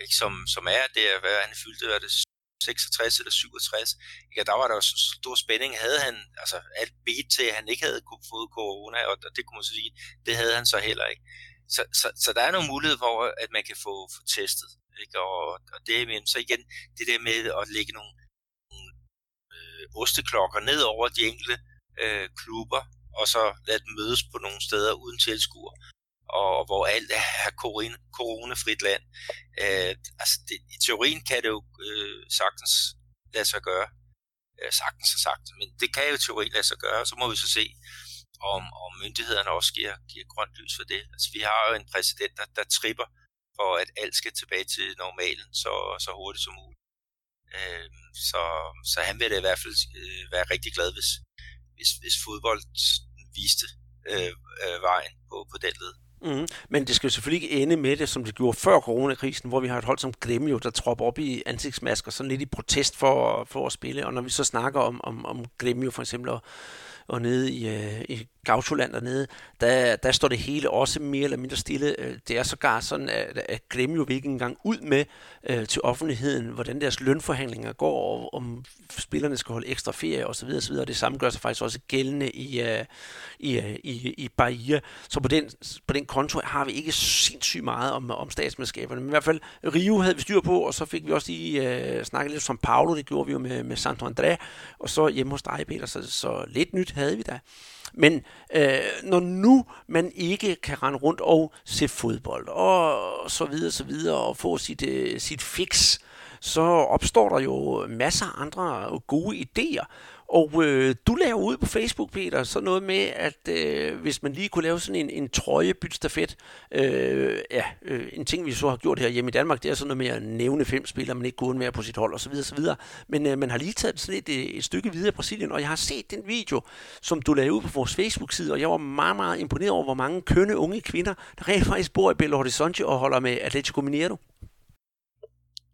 ikke, som, som er det, hvad han fyldte, var det 66 eller 67, ikke? der var der jo så stor spænding. Havde han altså, alt bedt til, at han ikke havde kunne corona, og det kunne man så sige, det havde han så heller ikke. Så, så, så der er nogle muligheder for, at man kan få, få testet. Ikke? Og, og det er så igen det der med at lægge nogle, nogle øh, osteklokker ned over de enkelte øh, klubber, og så lade dem mødes på nogle steder uden tilskuer og hvor alt er coronafrit land. Øh, altså det, I teorien kan det jo øh, sagtens lade sig gøre. Øh, sagtens og sagtens, men det kan jo teorien lade sig gøre, så må vi så se, om, om myndighederne også giver, giver grønt lys for det. Altså vi har jo en præsident, der, der tripper for, at alt skal tilbage til normalen så, så hurtigt som muligt. Øh, så, så han vil da i hvert fald øh, være rigtig glad, hvis, hvis, hvis fodbold viste øh, øh, vejen på, på den led. Mm. Men det skal jo selvfølgelig ikke ende med det, som det gjorde før coronakrisen, hvor vi har et hold som Gremio, der tropper op i ansigtsmasker, sådan lidt i protest for, for at spille. Og når vi så snakker om, om, om Gremio for eksempel, og, og nede i, øh, i Gautoland dernede, der, der står det hele også mere eller mindre stille. Øh, det er sågar sådan, at, at Gremio jo ikke engang ud med øh, til offentligheden, hvordan deres lønforhandlinger går, og om spillerne skal holde ekstra ferie osv. osv. Det samme gør sig faktisk også gældende i, øh, i, øh, i, i Bahia. Så på den, på den konto har vi ikke sindssygt meget om, om statsmandskaberne. Men i hvert fald Rio havde vi styr på, og så fik vi også lige øh, snakket lidt som Paulo, det gjorde vi jo med, med Santo André, og så hjemme hos dig, Peter, så, så lidt nyt havde vi da. Men øh, når nu man ikke kan rende rundt og se fodbold, og så videre, så videre, og få sit, øh, sit fix, så opstår der jo masser af andre gode idéer. Og øh, du laver ud på Facebook, Peter, så noget med, at øh, hvis man lige kunne lave sådan en, en trøjebytstafet, øh, ja, øh, en ting vi så har gjort her hjemme i Danmark, det er sådan noget med at nævne fem spillere, man ikke kunne undvære på sit hold osv. osv. Men øh, man har lige taget sådan et, øh, et stykke videre i Brasilien, og jeg har set den video, som du lavede ud på vores Facebook-side, og jeg var meget, meget imponeret over, hvor mange kønne unge kvinder, der rent faktisk bor i Belo Horizonte og holder med Atletico Mineiro.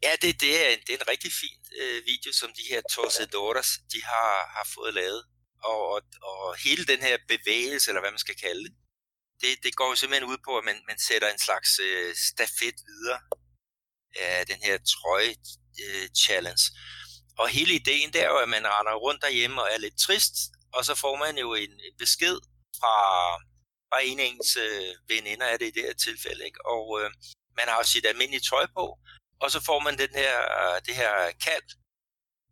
Ja, det, det, er, en, det er en rigtig fin øh, video, som de her torcedoras, de har, har fået lavet. Og, og, og hele den her bevægelse, eller hvad man skal kalde det, det, det går jo simpelthen ud på, at man, man sætter en slags øh, stafet videre af den her trøje-challenge. Øh, og hele ideen der er jo, at man render rundt derhjemme og er lidt trist, og så får man jo en besked fra, fra en af ens øh, veninder, er det i det her tilfælde. Ikke? Og øh, man har jo sit almindelige tøj på, og så får man den her, det her kald,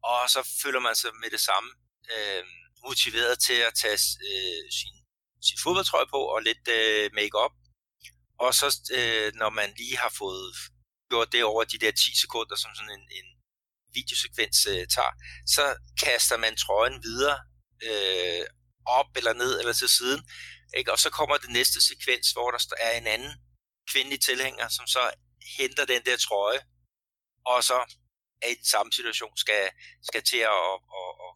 og så føler man sig med det samme øh, motiveret til at tage øh, sin, sin fodboldtrøje på og lidt øh, make-up. Og så øh, når man lige har fået gjort det over de der 10 sekunder, som sådan en, en videosekvens øh, tager, så kaster man trøjen videre øh, op eller ned eller til siden. Ikke? Og så kommer det næste sekvens, hvor der er en anden kvindelig tilhænger, som så henter den der trøje og så er i den samme situation, skal, skal til at, at, at, at,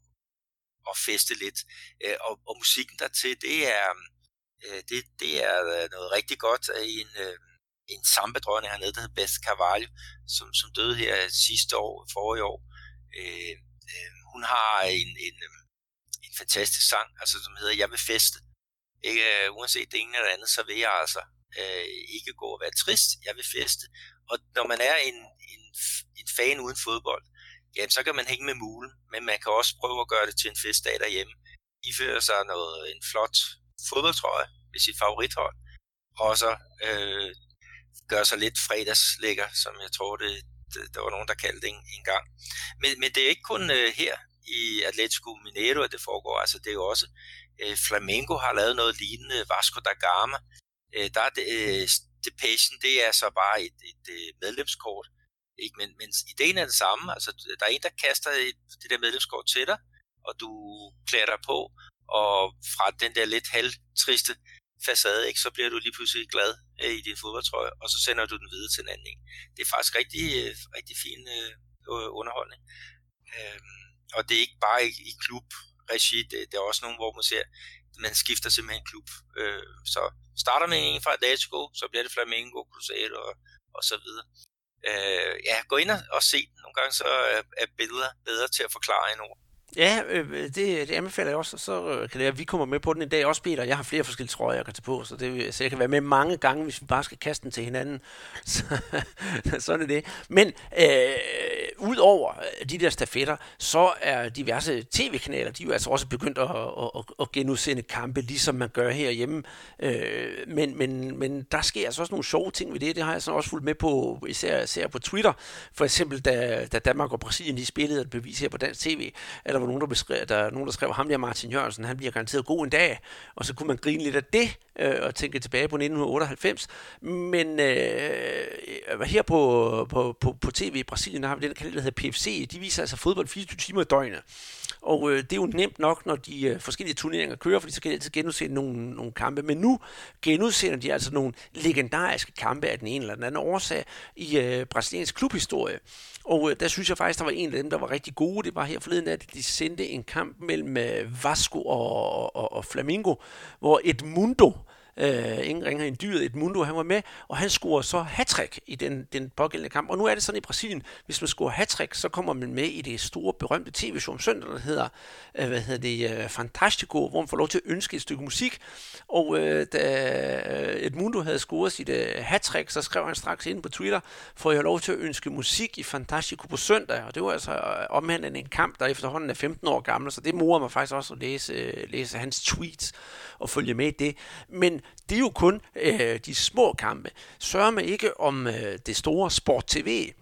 at feste lidt. Øh, og, og musikken dertil, det er, øh, det, det er øh, noget rigtig godt af en, en samba-drønne hernede, der hedder Beth Carvalho, som, som døde her sidste år, forrige år. Øh, øh, hun har en, en, en fantastisk sang, altså, som hedder Jeg vil feste. Ikke, uanset det ene eller andet, så vil jeg altså øh, ikke gå og være trist. Jeg vil feste. Og når man er en, en, en fan uden fodbold, jamen så kan man hænge med mulen, men man kan også prøve at gøre det til en festdag derhjemme. Ifører sig noget, en flot fodboldtrøje med sit favorithold, og så øh, gør sig lidt fredagslækker, som jeg tror, det, det, der var nogen, der kaldte det en, en gang. Men, men det er ikke kun øh, her i Atletico Mineiro, at det foregår. Altså, det er jo også, øh, Flamengo har lavet noget lignende, Vasco da Gama. Øh, der er det, øh, The Patient, det er så bare et, et, et medlemskort, ikke? Men, men ideen er den samme. Altså, der er en, der kaster et, det der medlemskort til dig, og du klæder dig på, og fra den der lidt halvtriste facade, ikke, så bliver du lige pludselig glad øh, i din fodboldtrøje, og så sender du den videre til en anden. Ikke? Det er faktisk rigtig, øh, rigtig fin øh, underholdning. Øhm, og det er ikke bare i, i klubregi, det, det er også nogen, hvor man ser, man skifter simpelthen klub. Øh, så starter med en fra Atletico, så bliver det Flamengo, Cruzeiro og, og så videre. Øh, ja, gå ind og se den. Nogle gange så er, er billeder bedre til at forklare end ord. Ja, øh, det, det anbefaler jeg også, så øh, kan det være, at vi kommer med på den en dag også, Peter. Jeg har flere forskellige trøjer, jeg kan tage på, så, det, øh, så jeg kan være med mange gange, hvis vi bare skal kaste den til hinanden. Så, sådan er det. Men øh, ud over øh, de der stafetter, så er diverse tv-kanaler, de er jo altså også begyndt at, at, at, at genudsende kampe, ligesom man gør herhjemme. Øh, men, men, men der sker altså også nogle sjove ting ved det. Det har jeg så også fulgt med på, især, især på Twitter. For eksempel, da, da Danmark og Brasilien de spillede et bevis her på dansk tv, at der var nogen, der, beskrev, der, nogen, der skrev, ham der Martin Jørgensen, han bliver garanteret god en dag, og så kunne man grine lidt af det, øh, og tænke tilbage på 1998. Men øh, her på, på, på, på tv i Brasilien, der har vi den kanal, der hedder PFC, de viser altså fodbold 24 timer i døgnet. Og øh, det er jo nemt nok, når de øh, forskellige turneringer kører, fordi så kan de altid genudsende nogle, nogle kampe. Men nu genudsender de altså nogle legendariske kampe af den ene eller den anden årsag i øh, brasiliansk klubhistorie. Og øh, der synes jeg faktisk, der var en af dem, der var rigtig gode. Det var her forleden, at de sendte en kamp mellem øh, Vasco og, og, og Flamingo, hvor Edmundo, øh, Øh, ingen ringer en dyret, et mundo, han var med, og han scorer så hattrick i den, den pågældende kamp. Og nu er det sådan i Brasilien, hvis man scorer hattrick, så kommer man med i det store, berømte tv-show om søndag, der hedder, øh, hvad hedder det, øh, Fantastico, hvor man får lov til at ønske et stykke musik. Og øh, da øh, Edmundo havde scoret sit øh, hattrick, så skrev han straks ind på Twitter, får jeg lov til at ønske musik i Fantastico på søndag. Og det var altså øh, omhandlende en kamp, der efterhånden er 15 år gammel, så det morer mig faktisk også at læse, øh, læse hans tweets og følge med i det. Men det er jo kun øh, de små kampe. Sørger man ikke om øh, det store Sport TV,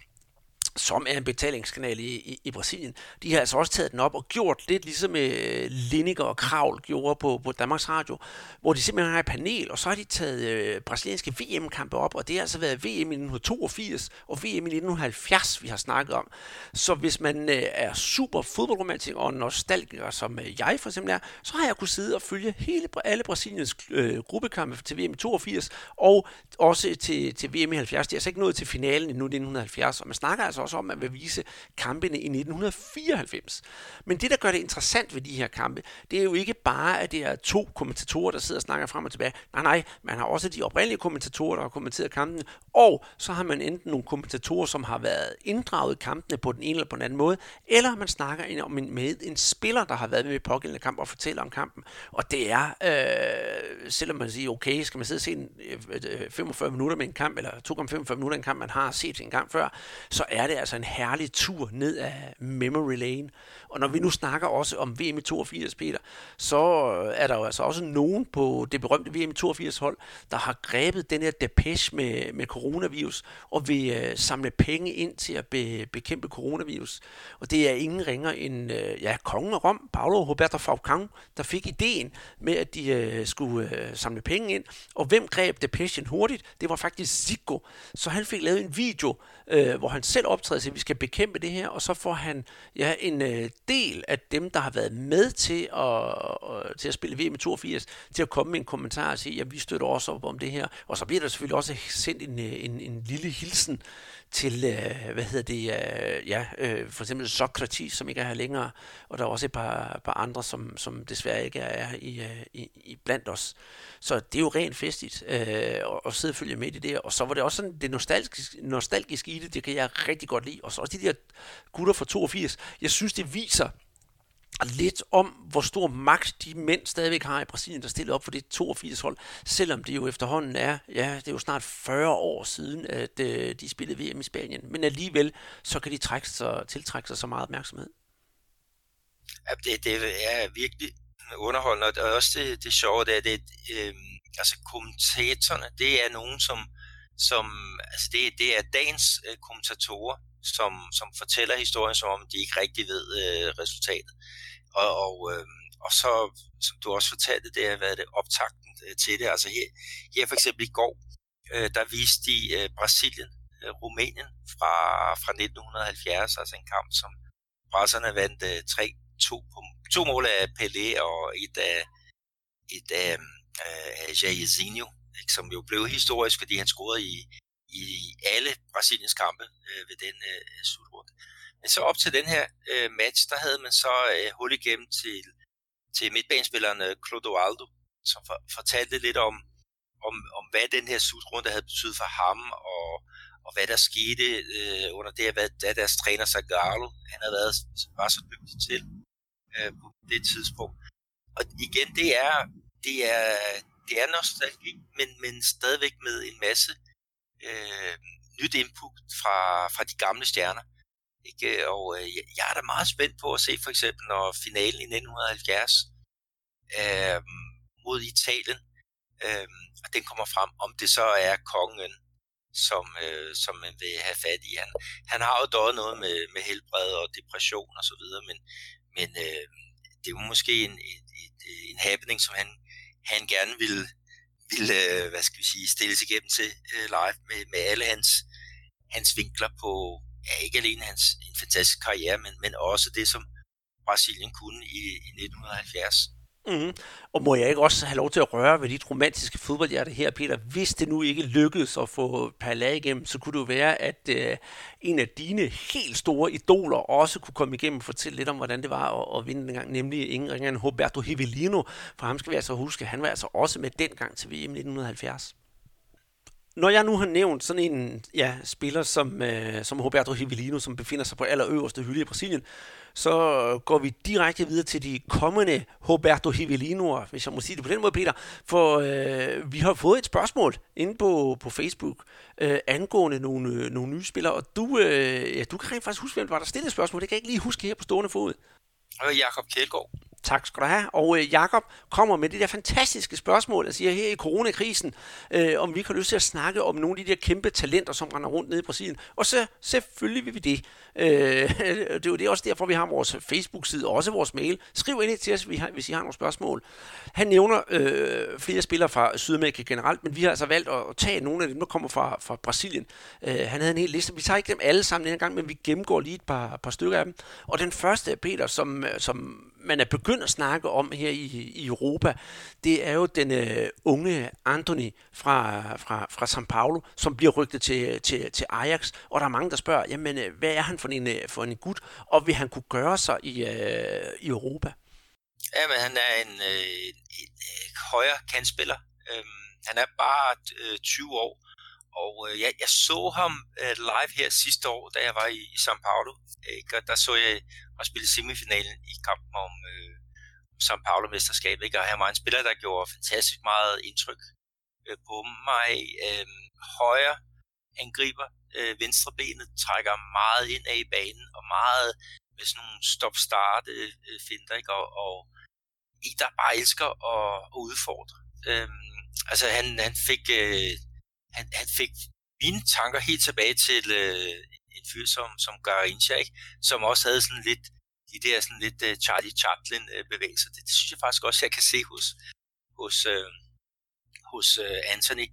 som er en betalingskanal i, i, i Brasilien, de har altså også taget den op og gjort lidt ligesom øh, Lineker og Kravl gjorde på, på Danmarks Radio, hvor de simpelthen har et panel, og så har de taget øh, brasilianske VM-kampe op, og det har altså været VM i 1982 og VM i 1970, vi har snakket om. Så hvis man øh, er super fodboldromantiker og nostalgiker, som øh, jeg for eksempel er, så har jeg kunnet sidde og følge hele, alle Brasiliens øh, gruppekampe til VM i 82, og også til, til VM i 70. Det er altså ikke nået til finalen endnu i 1970, og man snakker altså også om, at man vil vise kampene i 1994. Men det, der gør det interessant ved de her kampe, det er jo ikke bare, at det er to kommentatorer, der sidder og snakker frem og tilbage. Nej, nej, man har også de oprindelige kommentatorer, der har kommenteret kampen, og så har man enten nogle kommentatorer, som har været inddraget i kampene på den ene eller på den anden måde, eller man snakker om en, med en spiller, der har været med i pågældende kamp og fortæller om kampen. Og det er, øh, selvom man siger, okay, skal man sidde og se en, øh, øh 45 minutter med en kamp, eller 2,45 minutter en kamp, man har set en gang før, så er det altså en herlig tur ned af memory lane. Og når vi nu snakker også om VM i 82, Peter, så øh, er der jo altså også nogen på det berømte VM i 82 hold, der har grebet den her depeche med, med coronavirus og vil øh, samle penge ind til at be, bekæmpe coronavirus. Og det er ingen ringer end øh, ja, kongen af Rom, Paolo Roberto Falcão, der fik ideen med, at de øh, skulle øh, samle penge ind. Og hvem greb depechen hurtigt? Det var faktisk Zico. Så han fik lavet en video, øh, hvor han selv optræde til, at vi skal bekæmpe det her, og så får han ja, en øh, del af dem, der har været med til at, øh, til at spille VM 82, til at komme med en kommentar og sige, at vi støtter også op om det her. Og så bliver der selvfølgelig også sendt en, øh, en, en lille hilsen til, øh, hvad hedder det, øh, ja, øh, for eksempel Sokrates, som ikke er her længere, og der er også et par, par andre, som, som desværre ikke er i, øh, i, i blandt os. Så det er jo rent festligt øh, at, at sidde og følge med i det, og så var det også sådan det nostalgiske, nostalgiske i det, det kan jeg rigtig godt lide, og så også de der gutter fra 82, jeg synes det viser, lidt om, hvor stor magt de mænd stadigvæk har i Brasilien, der stiller op for det 82-hold, selvom det jo efterhånden er, ja, det er jo snart 40 år siden, at øh, de spillede VM i Spanien. Men alligevel, så kan de trække sig, tiltrække sig så meget opmærksomhed. Ja, det, det er virkelig underholdende, og også det, det sjove, det er, det, øh, altså kommentatorerne, det er nogen, som, som altså det, det er dagens øh, kommentatorer, som, som fortæller historien, som om de ikke rigtig ved øh, resultatet. Og, og, øh, og så, som du også fortalte, det har været det optakten øh, til det. Altså her, her for eksempel i går, øh, der viste de øh, Brasilien, øh, Rumænien fra, fra 1970, altså en kamp, som brasserne vandt øh, 3-2 på to mål af Pelé og et af, et af øh, Jairzinho, ikke, som jo blev historisk, fordi han scorede i, i alle Brasiliens kampe øh, ved den øh, slutrunde. Men så op til den her øh, match, der havde man så øh, hul igennem til, til midtbanespilleren øh, Clodoaldo, som for, fortalte lidt om, om, om, hvad den her slutrunde havde betydet for ham, og, og hvad der skete øh, under det, hvad, hvad deres træner Zagallo, han havde været, var så dygtig til øh, på det tidspunkt. Og igen, det er, det er, det er nostalgi, men, men stadigvæk med en masse øh, nyt input fra, fra de gamle stjerner. Ikke? Og øh, jeg er da meget spændt på at se for eksempel, når finalen i 1970 øh, mod Italien, øh, og den kommer frem, om det så er kongen, som, øh, som man vil have fat i. Han, han har jo døjet noget med, med helbred og depression og så videre, men, men øh, det er jo måske en, en, et, en happening, som han, han gerne ville, ville øh, hvad skal vi sige, stilles igennem til øh, live med, med alle hans, hans vinkler på, ja, ikke alene hans en fantastisk karriere, men, men også det, som Brasilien kunne i, i 1970. Mm. Og må jeg ikke også have lov til at røre ved dit romantiske fodboldhjerte her, Peter? Hvis det nu ikke lykkedes at få Pala igennem, så kunne det jo være, at øh, en af dine helt store idoler også kunne komme igennem og fortælle lidt om, hvordan det var at, at vinde dengang, nemlig ingen ringer end Roberto Hivelino. For ham skal vi altså huske, han var altså også med dengang til VM 1970 når jeg nu har nævnt sådan en ja, spiller som, øh, som Roberto Rivelino, som befinder sig på allerøverste hylde i Brasilien, så går vi direkte videre til de kommende Roberto Rivelinoer, hvis jeg må sige det på den måde, Peter. For øh, vi har fået et spørgsmål inde på, på Facebook øh, angående nogle, øh, nogle nye spillere, og du, øh, ja, du kan rent faktisk huske, hvem var der stillede spørgsmål. Det kan jeg ikke lige huske her på stående fod. Det var Jakob Kjeldgaard. Tak skal du have. Og øh, Jakob kommer med det der fantastiske spørgsmål, og siger her i coronakrisen, øh, om vi kan lyst til at snakke om nogle af de der kæmpe talenter, som render rundt nede i Brasilien. Og så selvfølgelig vil vi det. Øh, det er jo det også derfor, vi har vores Facebook-side, og også vores mail. Skriv ind til os, hvis I har nogle spørgsmål. Han nævner øh, flere spillere fra Sydamerika generelt, men vi har altså valgt at tage nogle af dem, der kommer fra, fra Brasilien. Øh, han havde en hel liste. Vi tager ikke dem alle sammen denne gang, men vi gennemgår lige et par, par stykker af dem. Og den første er Peter, som, øh, som man er begyndt at snakke om her i, i Europa, det er jo den øh, unge Anthony fra, fra, fra São Paulo, som bliver rygtet til, til, til Ajax, og der er mange, der spørger, jamen, øh, hvad er han for en, øh, for en gut, og vil han kunne gøre sig i, øh, i Europa? Jamen, han er en, øh, en, en, en højre kantspiller. Øhm, han er bare øh, 20 år, og øh, jeg, jeg så ham øh, live her sidste år, da jeg var i, i São Paulo. Ikke? Og der så jeg ham spille semifinalen i kampen om øh, São Paulo-mesterskabet. Ikke? Og han var en spiller, der gjorde fantastisk meget indtryk øh, på mig. Øh, højre angriber, øh, venstre benet trækker meget ind af i banen, og meget med sådan nogle stop-start øh, øh finder, ikke? Og, og i der bare elsker at, at udfordre. Øh, altså han, han fik øh, han, han fik mine tanker helt tilbage til øh, en fyr som, som Garincha, ikke? som også havde sådan lidt de der sådan lidt uh, Charlie Chaplin uh, bevægelser. Det, det synes jeg faktisk også, jeg kan se hos, hos, uh, hos uh, Anthony.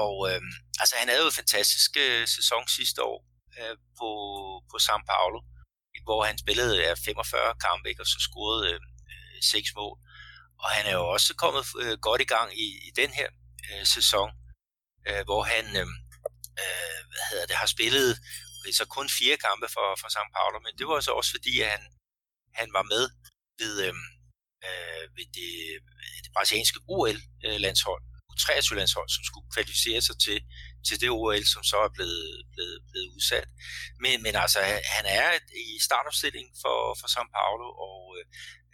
Og uh, altså, han havde jo en fantastisk uh, sæson sidste år uh, på, på São Paulo, hvor han spillede uh, 45 kampe, ikke? og så scorede uh, 6 mål. Og han er jo også kommet uh, godt i gang i, i den her uh, sæson, uh, Øh, hvor han øhm, øh, hvad hedder det, har spillet så kun fire kampe for, for São Paulo, men det var så også fordi, at han, han var med ved, øh, øh, ved det, det brasilianske OL-landshold, U23-landshold, som skulle kvalificere sig til, til det OL, som så er blevet, blevet, blevet udsat. Men, men altså, han er i startopstilling for, for São Paulo, og øh,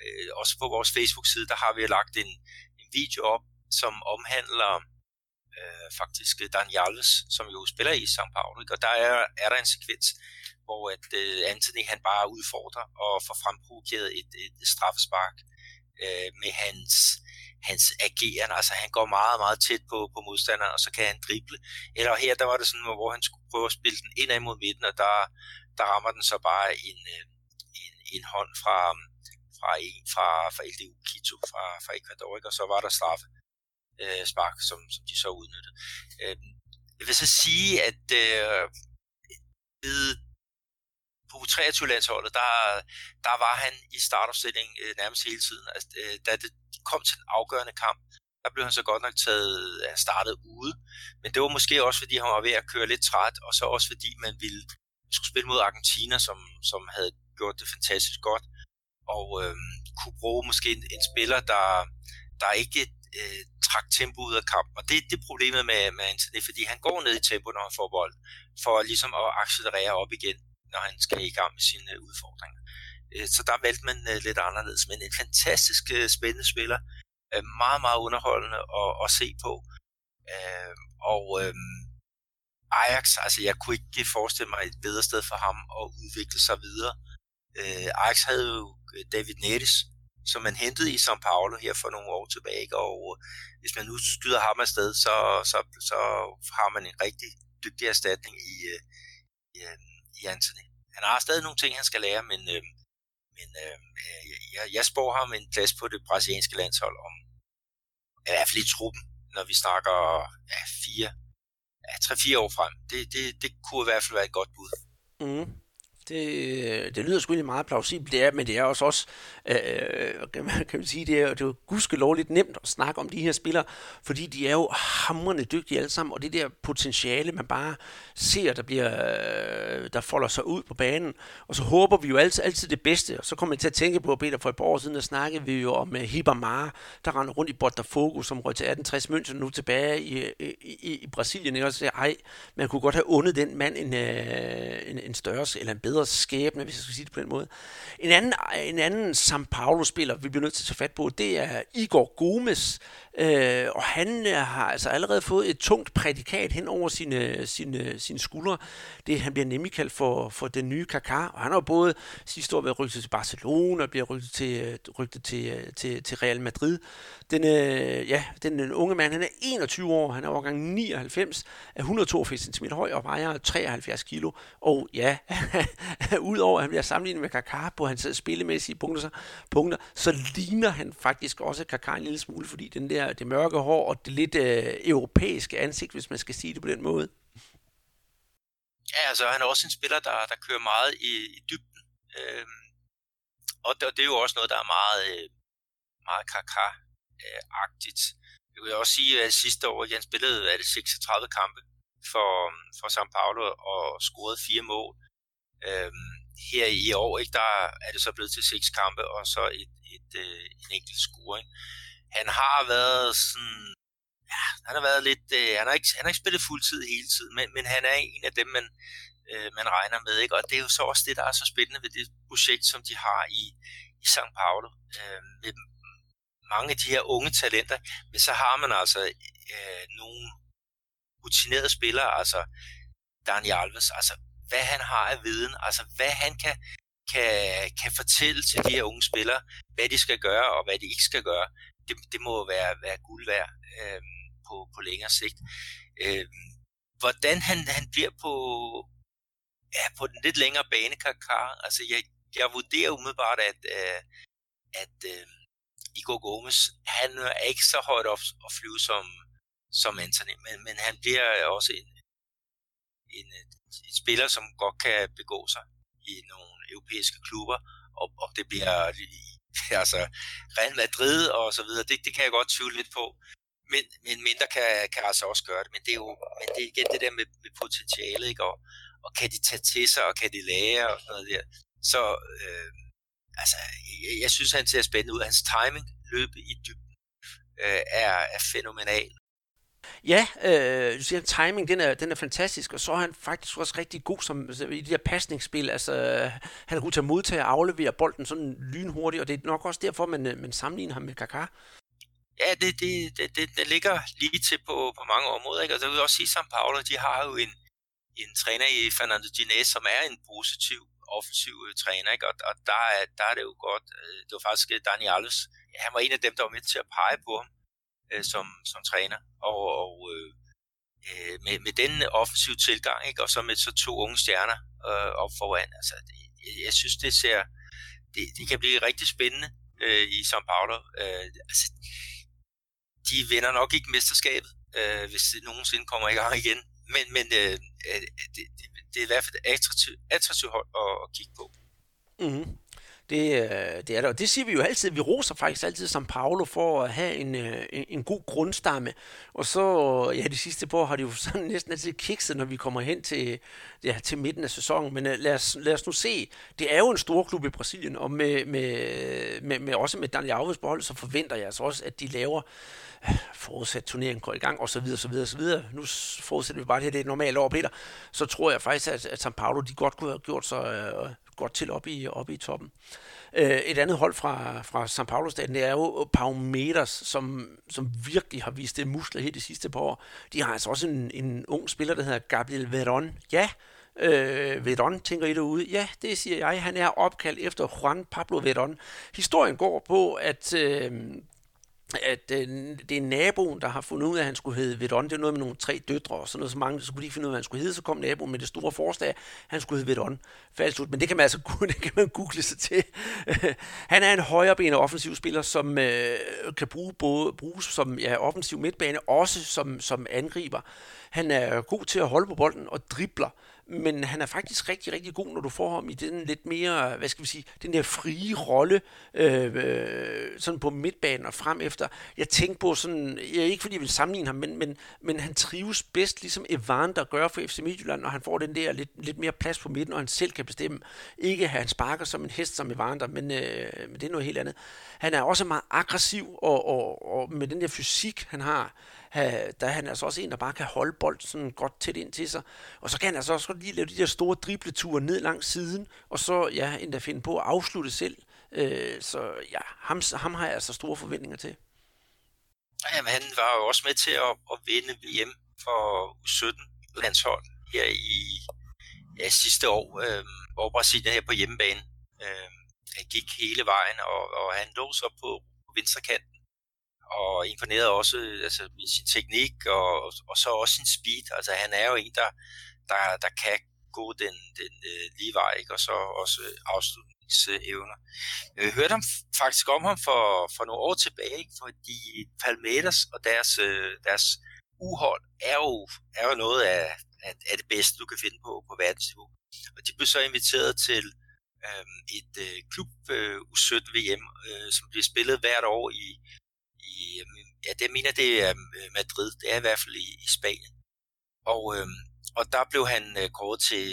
øh, også på vores Facebook-side, der har vi lagt en, en video op, som omhandler øh, faktisk Dan Jarles, som jo spiller i São Paulo. Ikke? Og der er, er der en sekvens, hvor at øh, Anthony han bare udfordrer og får fremprovokeret et, et, et straffespark øh, med hans, hans ageren. Altså han går meget, meget tæt på, på modstanderen, og så kan han drible. Eller her, der var det sådan, hvor han skulle prøve at spille den indad mod midten, og der, der rammer den så bare en, øh, en, en hånd fra, fra en fra, fra LDU Quito, fra, fra Ecuador, ikke? og så var der straffe øh, spark, som, som de så udnyttede. Øh, jeg vil så sige, at øh, ved på 23-landsholdet, der, der var han i startopstilling øh, nærmest hele tiden. Altså, øh, da det kom til den afgørende kamp, der blev han så godt nok taget, han startede ude, men det var måske også, fordi han var ved at køre lidt træt, og så også fordi man ville skulle spille mod Argentina, som, som havde gjort det fantastisk godt, og øh, kunne bruge måske en, en spiller, der, der ikke øh, trak tempo ud af kampen. Og det, det er problemet med, med Anthony, fordi han går ned i tempo, når han får bold, for ligesom at accelerere op igen, når han skal i gang med sine øh, udfordringer. Øh, så der valgte man øh, lidt anderledes, men en fantastisk øh, spændende spiller, øh, meget, meget underholdende at, at se på. Øh, og øh, Ajax, altså jeg kunne ikke forestille mig et bedre sted for ham at udvikle sig videre. Øh, Ajax havde jo David Neres, som man hentede i São Paulo her for nogle år tilbage. Og øh, hvis man nu skyder ham afsted, så, så, så har man en rigtig dygtig erstatning i, øh, i, øh, i Anthony. Han har stadig nogle ting, han skal lære, men, øh, men øh, jeg, jeg spår ham en plads på det brasilianske landshold om, i hvert fald i truppen, når vi snakker ja, fire, ja, tre-fire år frem. Det, det, det kunne i hvert fald være et godt bud. Mm. Det, øh, det lyder sgu egentlig meget plausibelt, det er, men det er også, også øh, øh kan, man, kan man sige, det er, det er jo gudskelovligt nemt at snakke om de her spillere, fordi de er jo hamrende dygtige alle sammen, og det der potentiale, man bare ser, der, bliver, øh, der folder sig ud på banen, og så håber vi jo altid, altid det bedste, og så kommer jeg til at tænke på, Peter, for et par år siden, der snakkede vi jo om uh, Hibamara, der render rundt i Botafogo, som røg til 1860 München, nu tilbage i, i, i, i Brasilien, og så siger, ej, man kunne godt have undet den mand en, en, en større, eller en bedre bedre skæbne, hvis jeg skal sige det på den måde. En anden, en anden São Paulo-spiller, vi bliver nødt til at tage fat på, det er Igor Gomes, øh, og han øh, har altså allerede fået et tungt prædikat hen over sine, sine, sine skuldre. Det, han bliver nemlig kaldt for, for den nye Kaká, og han har jo både sidste år været rygtet til Barcelona, og bliver rygtet til, rygtet til, til, til Real Madrid. Den, øh, ja, den unge mand, han er 21 år, han er overgang 99, er 182 cm høj og vejer 73 kilo. Og ja, udover at han bliver sammenlignet med Kaká på hans spillemæssige punkter, så, punkter, så ligner han faktisk også Kaká en lille smule, fordi den der, det mørke hår og det lidt øh, europæiske ansigt, hvis man skal sige det på den måde. Ja, altså han er også en spiller, der, der kører meget i, i dybden. Øhm, og, det, og det er jo også noget, der er meget, øh, meget Kaká-agtigt. Jeg vil også sige, at sidste år, han spillede er det 36 kampe for, for São Paulo og scorede fire mål. Øhm, her i år, ikke, der er det så blevet til seks kampe og så et, et, et, øh, en enkelt scoring. Han har været sådan, ja, han har været lidt, øh, han, har ikke, han har ikke spillet fuldtid hele tiden, men, men han er en af dem, man, øh, man regner med. Ikke? Og det er jo så også det, der er så spændende ved det projekt, som de har i, i São Paulo. Øh, med mange af de her unge talenter, men så har man altså øh, nogle rutinerede spillere, altså Dani Alves, altså hvad han har af viden, altså hvad han kan, kan, kan fortælle til de her unge spillere, hvad de skal gøre og hvad de ikke skal gøre, det, det må være, være guld værd øh, på, på længere sigt. Øh, hvordan han, han bliver på, ja, på den lidt længere bane, Kakar, altså jeg, jeg vurderer umiddelbart, at, øh, at øh, Igor Gomes, han er ikke så højt op at flyve som, som Anthony, men, men han bliver også en, en, en spiller, som godt kan begå sig i nogle europæiske klubber, og, og det bliver altså Real Madrid og så videre, det, det kan jeg godt tvivle lidt på. Men, men mindre kan, kan altså også gøre det. Men det er jo men det er igen det der med, med potentialet, ikke? Og, og kan de tage til sig, og kan de lære og sådan noget der. Så øh, altså, jeg, jeg synes, han ser spændende ud. Hans timing, løb i dybden, øh, er, er fænomenal. Ja, øh, du siger, timing den er, den er fantastisk, og så er han faktisk også rigtig god som, i de der pasningsspil. Altså, han er god til at modtage og aflevere bolden sådan lynhurtigt, og det er nok også derfor, man, øh, man sammenligner ham med Kaká. Ja, det, det, det, det, det ligger lige til på, på mange områder. Ikke? Og så vil jeg også sige, at São Paulo, de har jo en, en træner i Fernando Diniz, som er en positiv, offensiv øh, træner. Ikke? Og, og der, er, der er det jo godt. Øh, det var faktisk Dani Alves. Han var en af dem, der var med til at pege på ham øh, som, som træner. Og, og øh, øh, med, med den offensive tilgang, ikke? og så med så to unge stjerner øh, op foran, altså det, jeg synes, det ser, det, det kan blive rigtig spændende øh, i São Paulo. Øh, altså, de vinder nok ikke mesterskabet, øh, hvis det nogensinde kommer i gang igen, men, men øh, øh det, det, det er i hvert fald et attraktivt, attraktiv hold at, at kigge på. Mm-hmm. Det, øh, det er der, og det siger vi jo altid. Vi roser faktisk altid som Paolo for at have en, øh, en, en god grundstamme. Og så, øh, ja, de sidste par år har de jo sådan næsten altid kikset, når vi kommer hen til, ja, til midten af sæsonen. Men uh, lad, os, lad os nu se. Det er jo en stor klub i Brasilien, og med, med, med, med også med Daniel Alves på så forventer jeg altså også, at de laver forudsat turneringen går i gang, og så videre, så videre, så videre. Nu forudsætter vi bare, at det er et normalt år, Peter. Så tror jeg faktisk, at, at São Paulo, de godt kunne have gjort sig uh, godt til op i, op i toppen. Øh, et andet hold fra, fra São Paulo-staten, det er jo Palmeiras, som, som virkelig har vist det muskler her de sidste par år. De har altså også en, en ung spiller, der hedder Gabriel Veron. Ja, Øh, Vedon, tænker I derude? Ja, det siger jeg. Han er opkaldt efter Juan Pablo Vedon. Historien går på, at øh, at øh, det er naboen, der har fundet ud af, at han skulle hedde Vedon. Det er noget med nogle tre døtre og sådan noget, så mange så kunne de finde ud af, hvad han skulle hedde. Så kom naboen med det store forslag, at han skulle hedde Vedon. Falsk ud, men det kan man altså det kan man google sig til. han er en højrebenet offensiv spiller, som øh, kan bruge både, bruges som ja, offensiv midtbane, også som, som angriber. Han er god til at holde på bolden og dribler men han er faktisk rigtig, rigtig god, når du får ham i den lidt mere, hvad skal vi sige, den der frie rolle, øh, øh, sådan på midtbanen og frem efter. Jeg tænker på sådan, jeg er ikke fordi jeg vil sammenligne ham, men, men, men han trives bedst, ligesom Evander gør for FC Midtjylland, når han får den der lidt, lidt mere plads på midten, og han selv kan bestemme. Ikke at han sparker som en hest som Evander, men, øh, men det er noget helt andet. Han er også meget aggressiv, og, og, og med den der fysik, han har, der er han altså også en, der bare kan holde bolden sådan godt tæt ind til sig. Og så kan han altså også godt lige lave de der store dribleture ned langs siden, og så ja, endda finde på at afslutte selv. Øh, så ja, ham, ham har jeg altså store forventninger til. Jamen, han var jo også med til at, at vinde VM for U17-landshold her i ja, sidste år, øh, hvor Brasilien her på hjemmebane øh, gik hele vejen, og, og han lå så på, på venstre kanten og imponerede også altså, med sin teknik og, og så også sin speed. Altså han er jo en, der, der, der kan gå den, den øh, lige vej, ikke? og så også afslutningsevner. Jeg hørte ham faktisk om ham for, for nogle år tilbage, ikke? fordi Palmeters og deres, øh, deres uhold er jo, er jo noget af, af, af det bedste, du kan finde på på verdensniveau. Og de blev så inviteret til øh, et øh, klub øh, U17 VM, øh, som bliver spillet hvert år i, i ja, det mener det er Madrid, det er i hvert fald i, i Spanien. Og, øh, og der blev han øh, kåret til,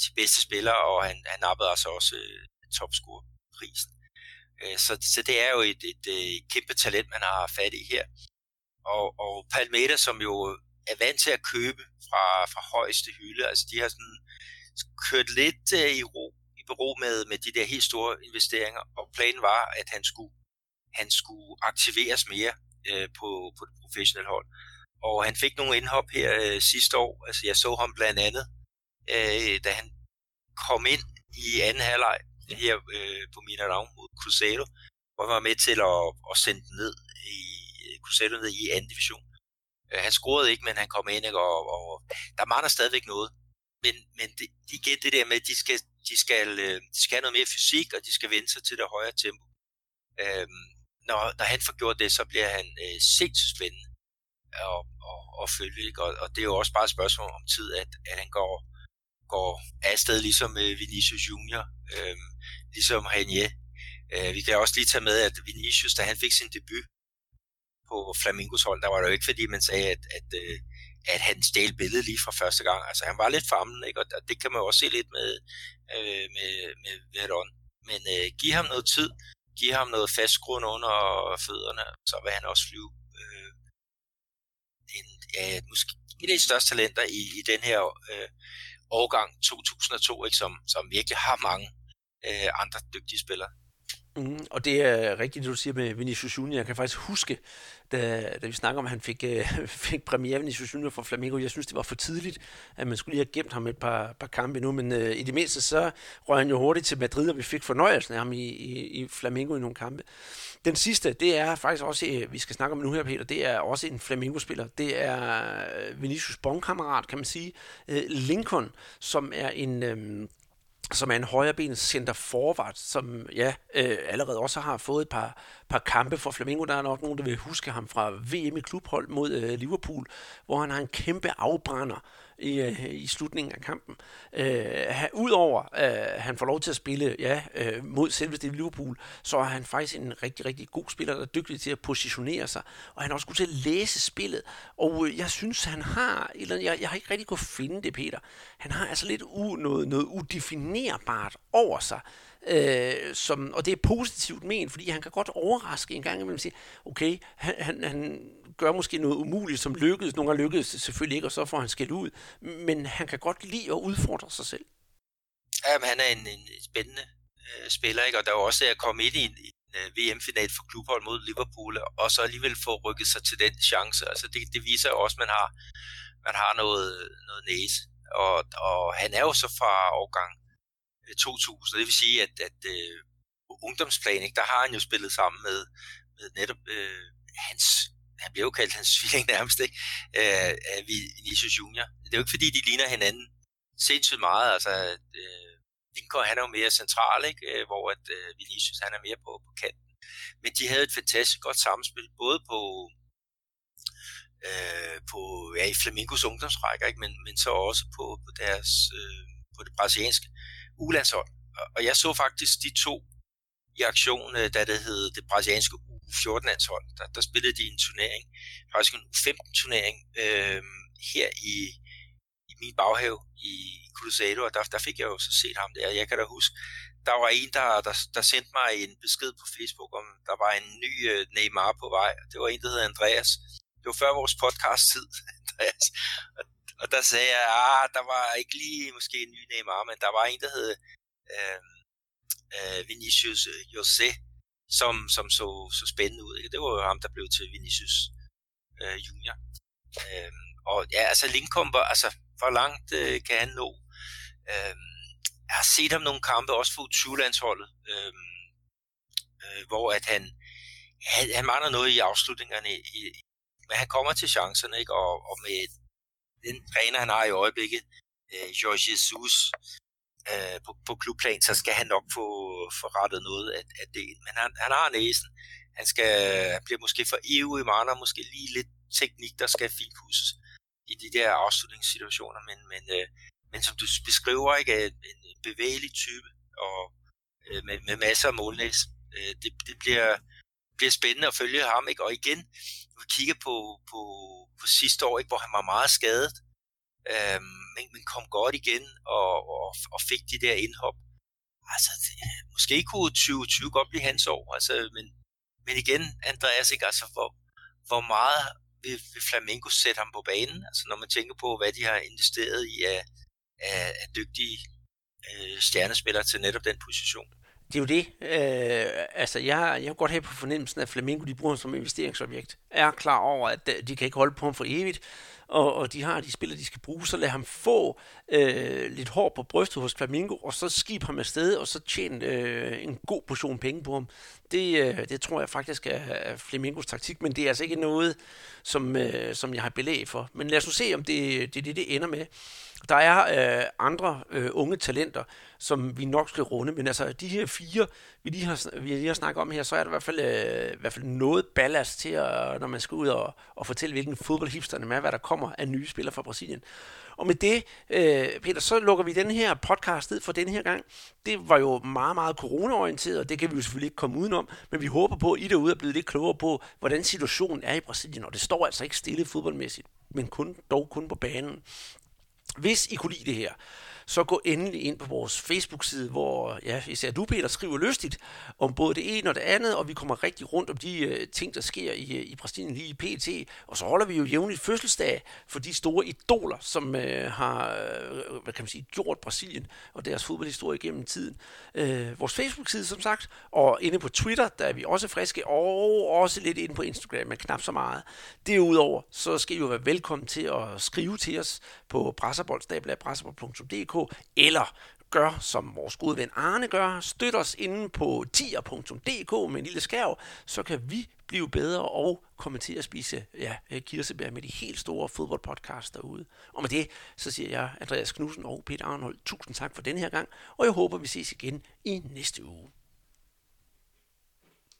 til bedste spiller, og han, han nappede altså også øh, topscoreprisen. Øh, så, så det er jo et, et, et kæmpe talent, man har fat i her. Og, og Palmeda, som jo er vant til at købe fra, fra højeste hylde, altså de har sådan kørt lidt øh, i ro i bero med, med de der helt store investeringer, og planen var, at han skulle, han skulle aktiveres mere øh, på, på det professionelle hold. Og han fik nogle indhop her øh, sidste år. Altså jeg så ham blandt andet, øh, da han kom ind i anden halvleg her øh, på Mineirão mod Cruzeiro, hvor han var med til at, at sende den ned i Cruzeiro ned i anden division. Øh, han scorede ikke, men han kom ind, ikke, og, og der mangler stadigvæk noget. Men, men det, igen det der med, at de skal, de, skal, øh, de skal have noget mere fysik, og de skal vende sig til det højere tempo. Øhm, når, når han får gjort det, så bliver han øh, sindssygt spændende at, at, at følge. Ikke? Og, og det er jo også bare et spørgsmål om tid, at, at han går, går afsted ligesom øh, Vinicius Junior, øh, ligesom Renier. Øh, vi kan også lige tage med, at Vinicius, da han fik sin debut på Flamingos hold, der var det jo ikke, fordi man sagde, at, at, øh, at han stjal billedet lige fra første gang. Altså, han var lidt famlen, ikke? og det kan man jo også se lidt med, øh, med, med Veron. Men øh, giv ham noget tid, give ham noget fast grund under fødderne, så vil han også flyve øh, en, ja, måske en af de største talenter i, i den her øh, årgang 2002, ikke? Som, som virkelig har mange øh, andre dygtige spillere. Mm, og det er rigtigt, det du siger med Vinicius Junior. Jeg kan faktisk huske, da, da vi snakker om, at han fik, øh, fik premiere Vinicius Junior for Flamengo. Jeg synes, det var for tidligt, at man skulle lige have gemt ham et par, par kampe nu. Men øh, i det mindste, så røg han jo hurtigt til Madrid, og vi fik fornøjelsen af ham i, i, i Flamengo i nogle kampe. Den sidste, det er faktisk også, øh, vi skal snakke om nu her, Peter, det er også en Flamengo-spiller. Det er øh, Vinicius bondkammerat, kan man sige. Øh, Lincoln, som er en... Øh, som er en højreben center forward, som ja, øh, allerede også har fået et par, par kampe for Flamengo. Der er nok nogen, der vil huske ham fra VM i klubhold mod øh, Liverpool, hvor han har en kæmpe afbrænder i, øh, i slutningen af kampen. Øh, Udover at øh, han får lov til at spille ja, øh, mod selveste Liverpool, så er han faktisk en rigtig, rigtig god spiller, der er dygtig til at positionere sig, og han er også god til at læse spillet. Og øh, jeg synes, han har, eller jeg, jeg har ikke rigtig kunnet finde det, Peter, han har altså lidt u, noget, noget udefinerbart over sig, øh, som, og det er positivt ment, fordi han kan godt overraske en gang imellem sige, okay, han, han, han gør måske noget umuligt, som lykkedes. Nogle gange lykkedes det selvfølgelig ikke, og så får han skæld ud. Men han kan godt lide at udfordre sig selv. Ja, men han er en, en spændende øh, spiller, ikke? og der er jo også at komme ind i en, en øh, VM-final for klubhold mod Liverpool, og så alligevel få rykket sig til den chance. Altså det, det viser jo også, at man har, man har noget, noget næse. Og, og han er jo så fra årgang øh, 2000, det vil sige, at, at uh, ungdomsplan, ikke, der har han jo spillet sammen med, med netop øh, hans han bliver jo kaldt hans svilling nærmest, ikke? Øh, af Vinicius Junior. Det er jo ikke fordi, de ligner hinanden sindssygt meget. Altså, øh, Lincoln, han er jo mere central, ikke? Øh, hvor at, øh, Vinicius, han er mere på, på kanten. Men de havde et fantastisk godt samspil, både på, øh, på ja, i Flamingos ungdomsrækker, ikke? Men, men så også på, på deres øh, på det brasilianske ulandshold. Og jeg så faktisk de to i aktion, øh, da det hed det brasilianske U14-landshold. Der, der spillede de en turnering, faktisk en U15-turnering, øh, her i, i min baghave i Cruzeiro, og der, der fik jeg jo så set ham der. Jeg kan da huske, der var en, der, der, der sendte mig en besked på Facebook, om der var en ny øh, Neymar på vej. Det var en, der hedder Andreas. det var før vores podcast-tid, Andreas. Og, og der sagde jeg, ah, der var ikke lige måske en ny Neymar, men der var en, der hed øh, øh, Vinicius Jose, som, som så, så spændende ud. Ikke? Det var jo ham, der blev til Vinicius øh, Junior. Øh, og ja, altså Lincoln, var, altså, hvor langt øh, kan han nå? Øh, jeg har set ham nogle kampe, også for 20-landsholdet, øh, øh, hvor at han, han, han mangler noget i afslutningerne, i, men han kommer til chancerne, ikke? Og, og med den træner, han har i øjeblikket, øh, George Jesus, øh, på, på klubplan, så skal han nok få, få rettet noget af, af det. Men han, han har næsen. Han, skal, han bliver måske for evig i mangler måske lige lidt teknik, der skal finpudses i de der afslutningssituationer, men, men, øh, men som du beskriver, ikke, en bevægelig type og øh, med, med masser af målnæs. Øh, det, det bliver, bliver spændende at følge ham, ikke? og igen, vi kigger på, på, på sidste år, ikke, hvor han var meget skadet, øh, men, men kom godt igen og, og, og fik de der indhop. Altså, det, måske kunne 2020 godt blive hans år, altså, men, men igen, Andreas, ikke? Altså, hvor, hvor meget vil, vil Flamengo sætte ham på banen? Altså, når man tænker på, hvad de har investeret i af, af, af dygtige øh, stjernespillere til netop den position. Det er jo det. Øh, altså, jeg, jeg kan godt have på fornemmelsen, at Flamengo de bruger ham som investeringsobjekt. Jeg er klar over, at de kan ikke holde på ham for evigt, og, og de har de spillere, de skal bruge, så lad ham få øh, lidt hår på brystet hos Flamingo, og så skib ham afsted, og så tjene øh, en god portion penge på ham. Det, øh, det tror jeg faktisk er Flamingos taktik, men det er altså ikke noget, som, øh, som jeg har belæg for. Men lad os nu se, om det, det, det, det ender med. Der er øh, andre øh, unge talenter, som vi nok skal runde, men altså de her fire, vi lige har, vi lige har snakket om her, så er der i hvert fald, øh, i hvert fald noget ballast til, at, når man skal ud og, og fortælle, hvilken fodboldhipsterne er, hvad der kommer af nye spillere fra Brasilien. Og med det, øh, Peter, så lukker vi den her podcast ned for den her gang. Det var jo meget, meget coronaorienteret, og det kan vi jo selvfølgelig ikke komme udenom, men vi håber på, at I derude er blevet lidt klogere på, hvordan situationen er i Brasilien, og det står altså ikke stille fodboldmæssigt, men kun, dog kun på banen. Hvis I kunne lide det her, så gå endelig ind på vores Facebook-side, hvor ja, især du, Peter, skriver lystigt om både det ene og det andet, og vi kommer rigtig rundt om de øh, ting, der sker i, øh, i Brasilien lige i PT. Og så holder vi jo jævnligt fødselsdag for de store idoler, som øh, har øh, hvad kan man sige, gjort Brasilien og deres fodboldhistorie gennem tiden. Øh, vores Facebook-side, som sagt, og inde på Twitter, der er vi også friske, og også lidt inde på Instagram, men knap så meget. Derudover, så skal I jo være velkommen til at skrive til os på brasserbold.dk eller gør, som vores gode ven Arne gør, støt os inde på tier.dk med en lille skærv, så kan vi blive bedre og komme til at spise ja, øh, kirsebær med de helt store fodboldpodcasts derude. Og med det, så siger jeg Andreas Knudsen og Peter Arnold, tusind tak for den her gang, og jeg håber, vi ses igen i næste uge.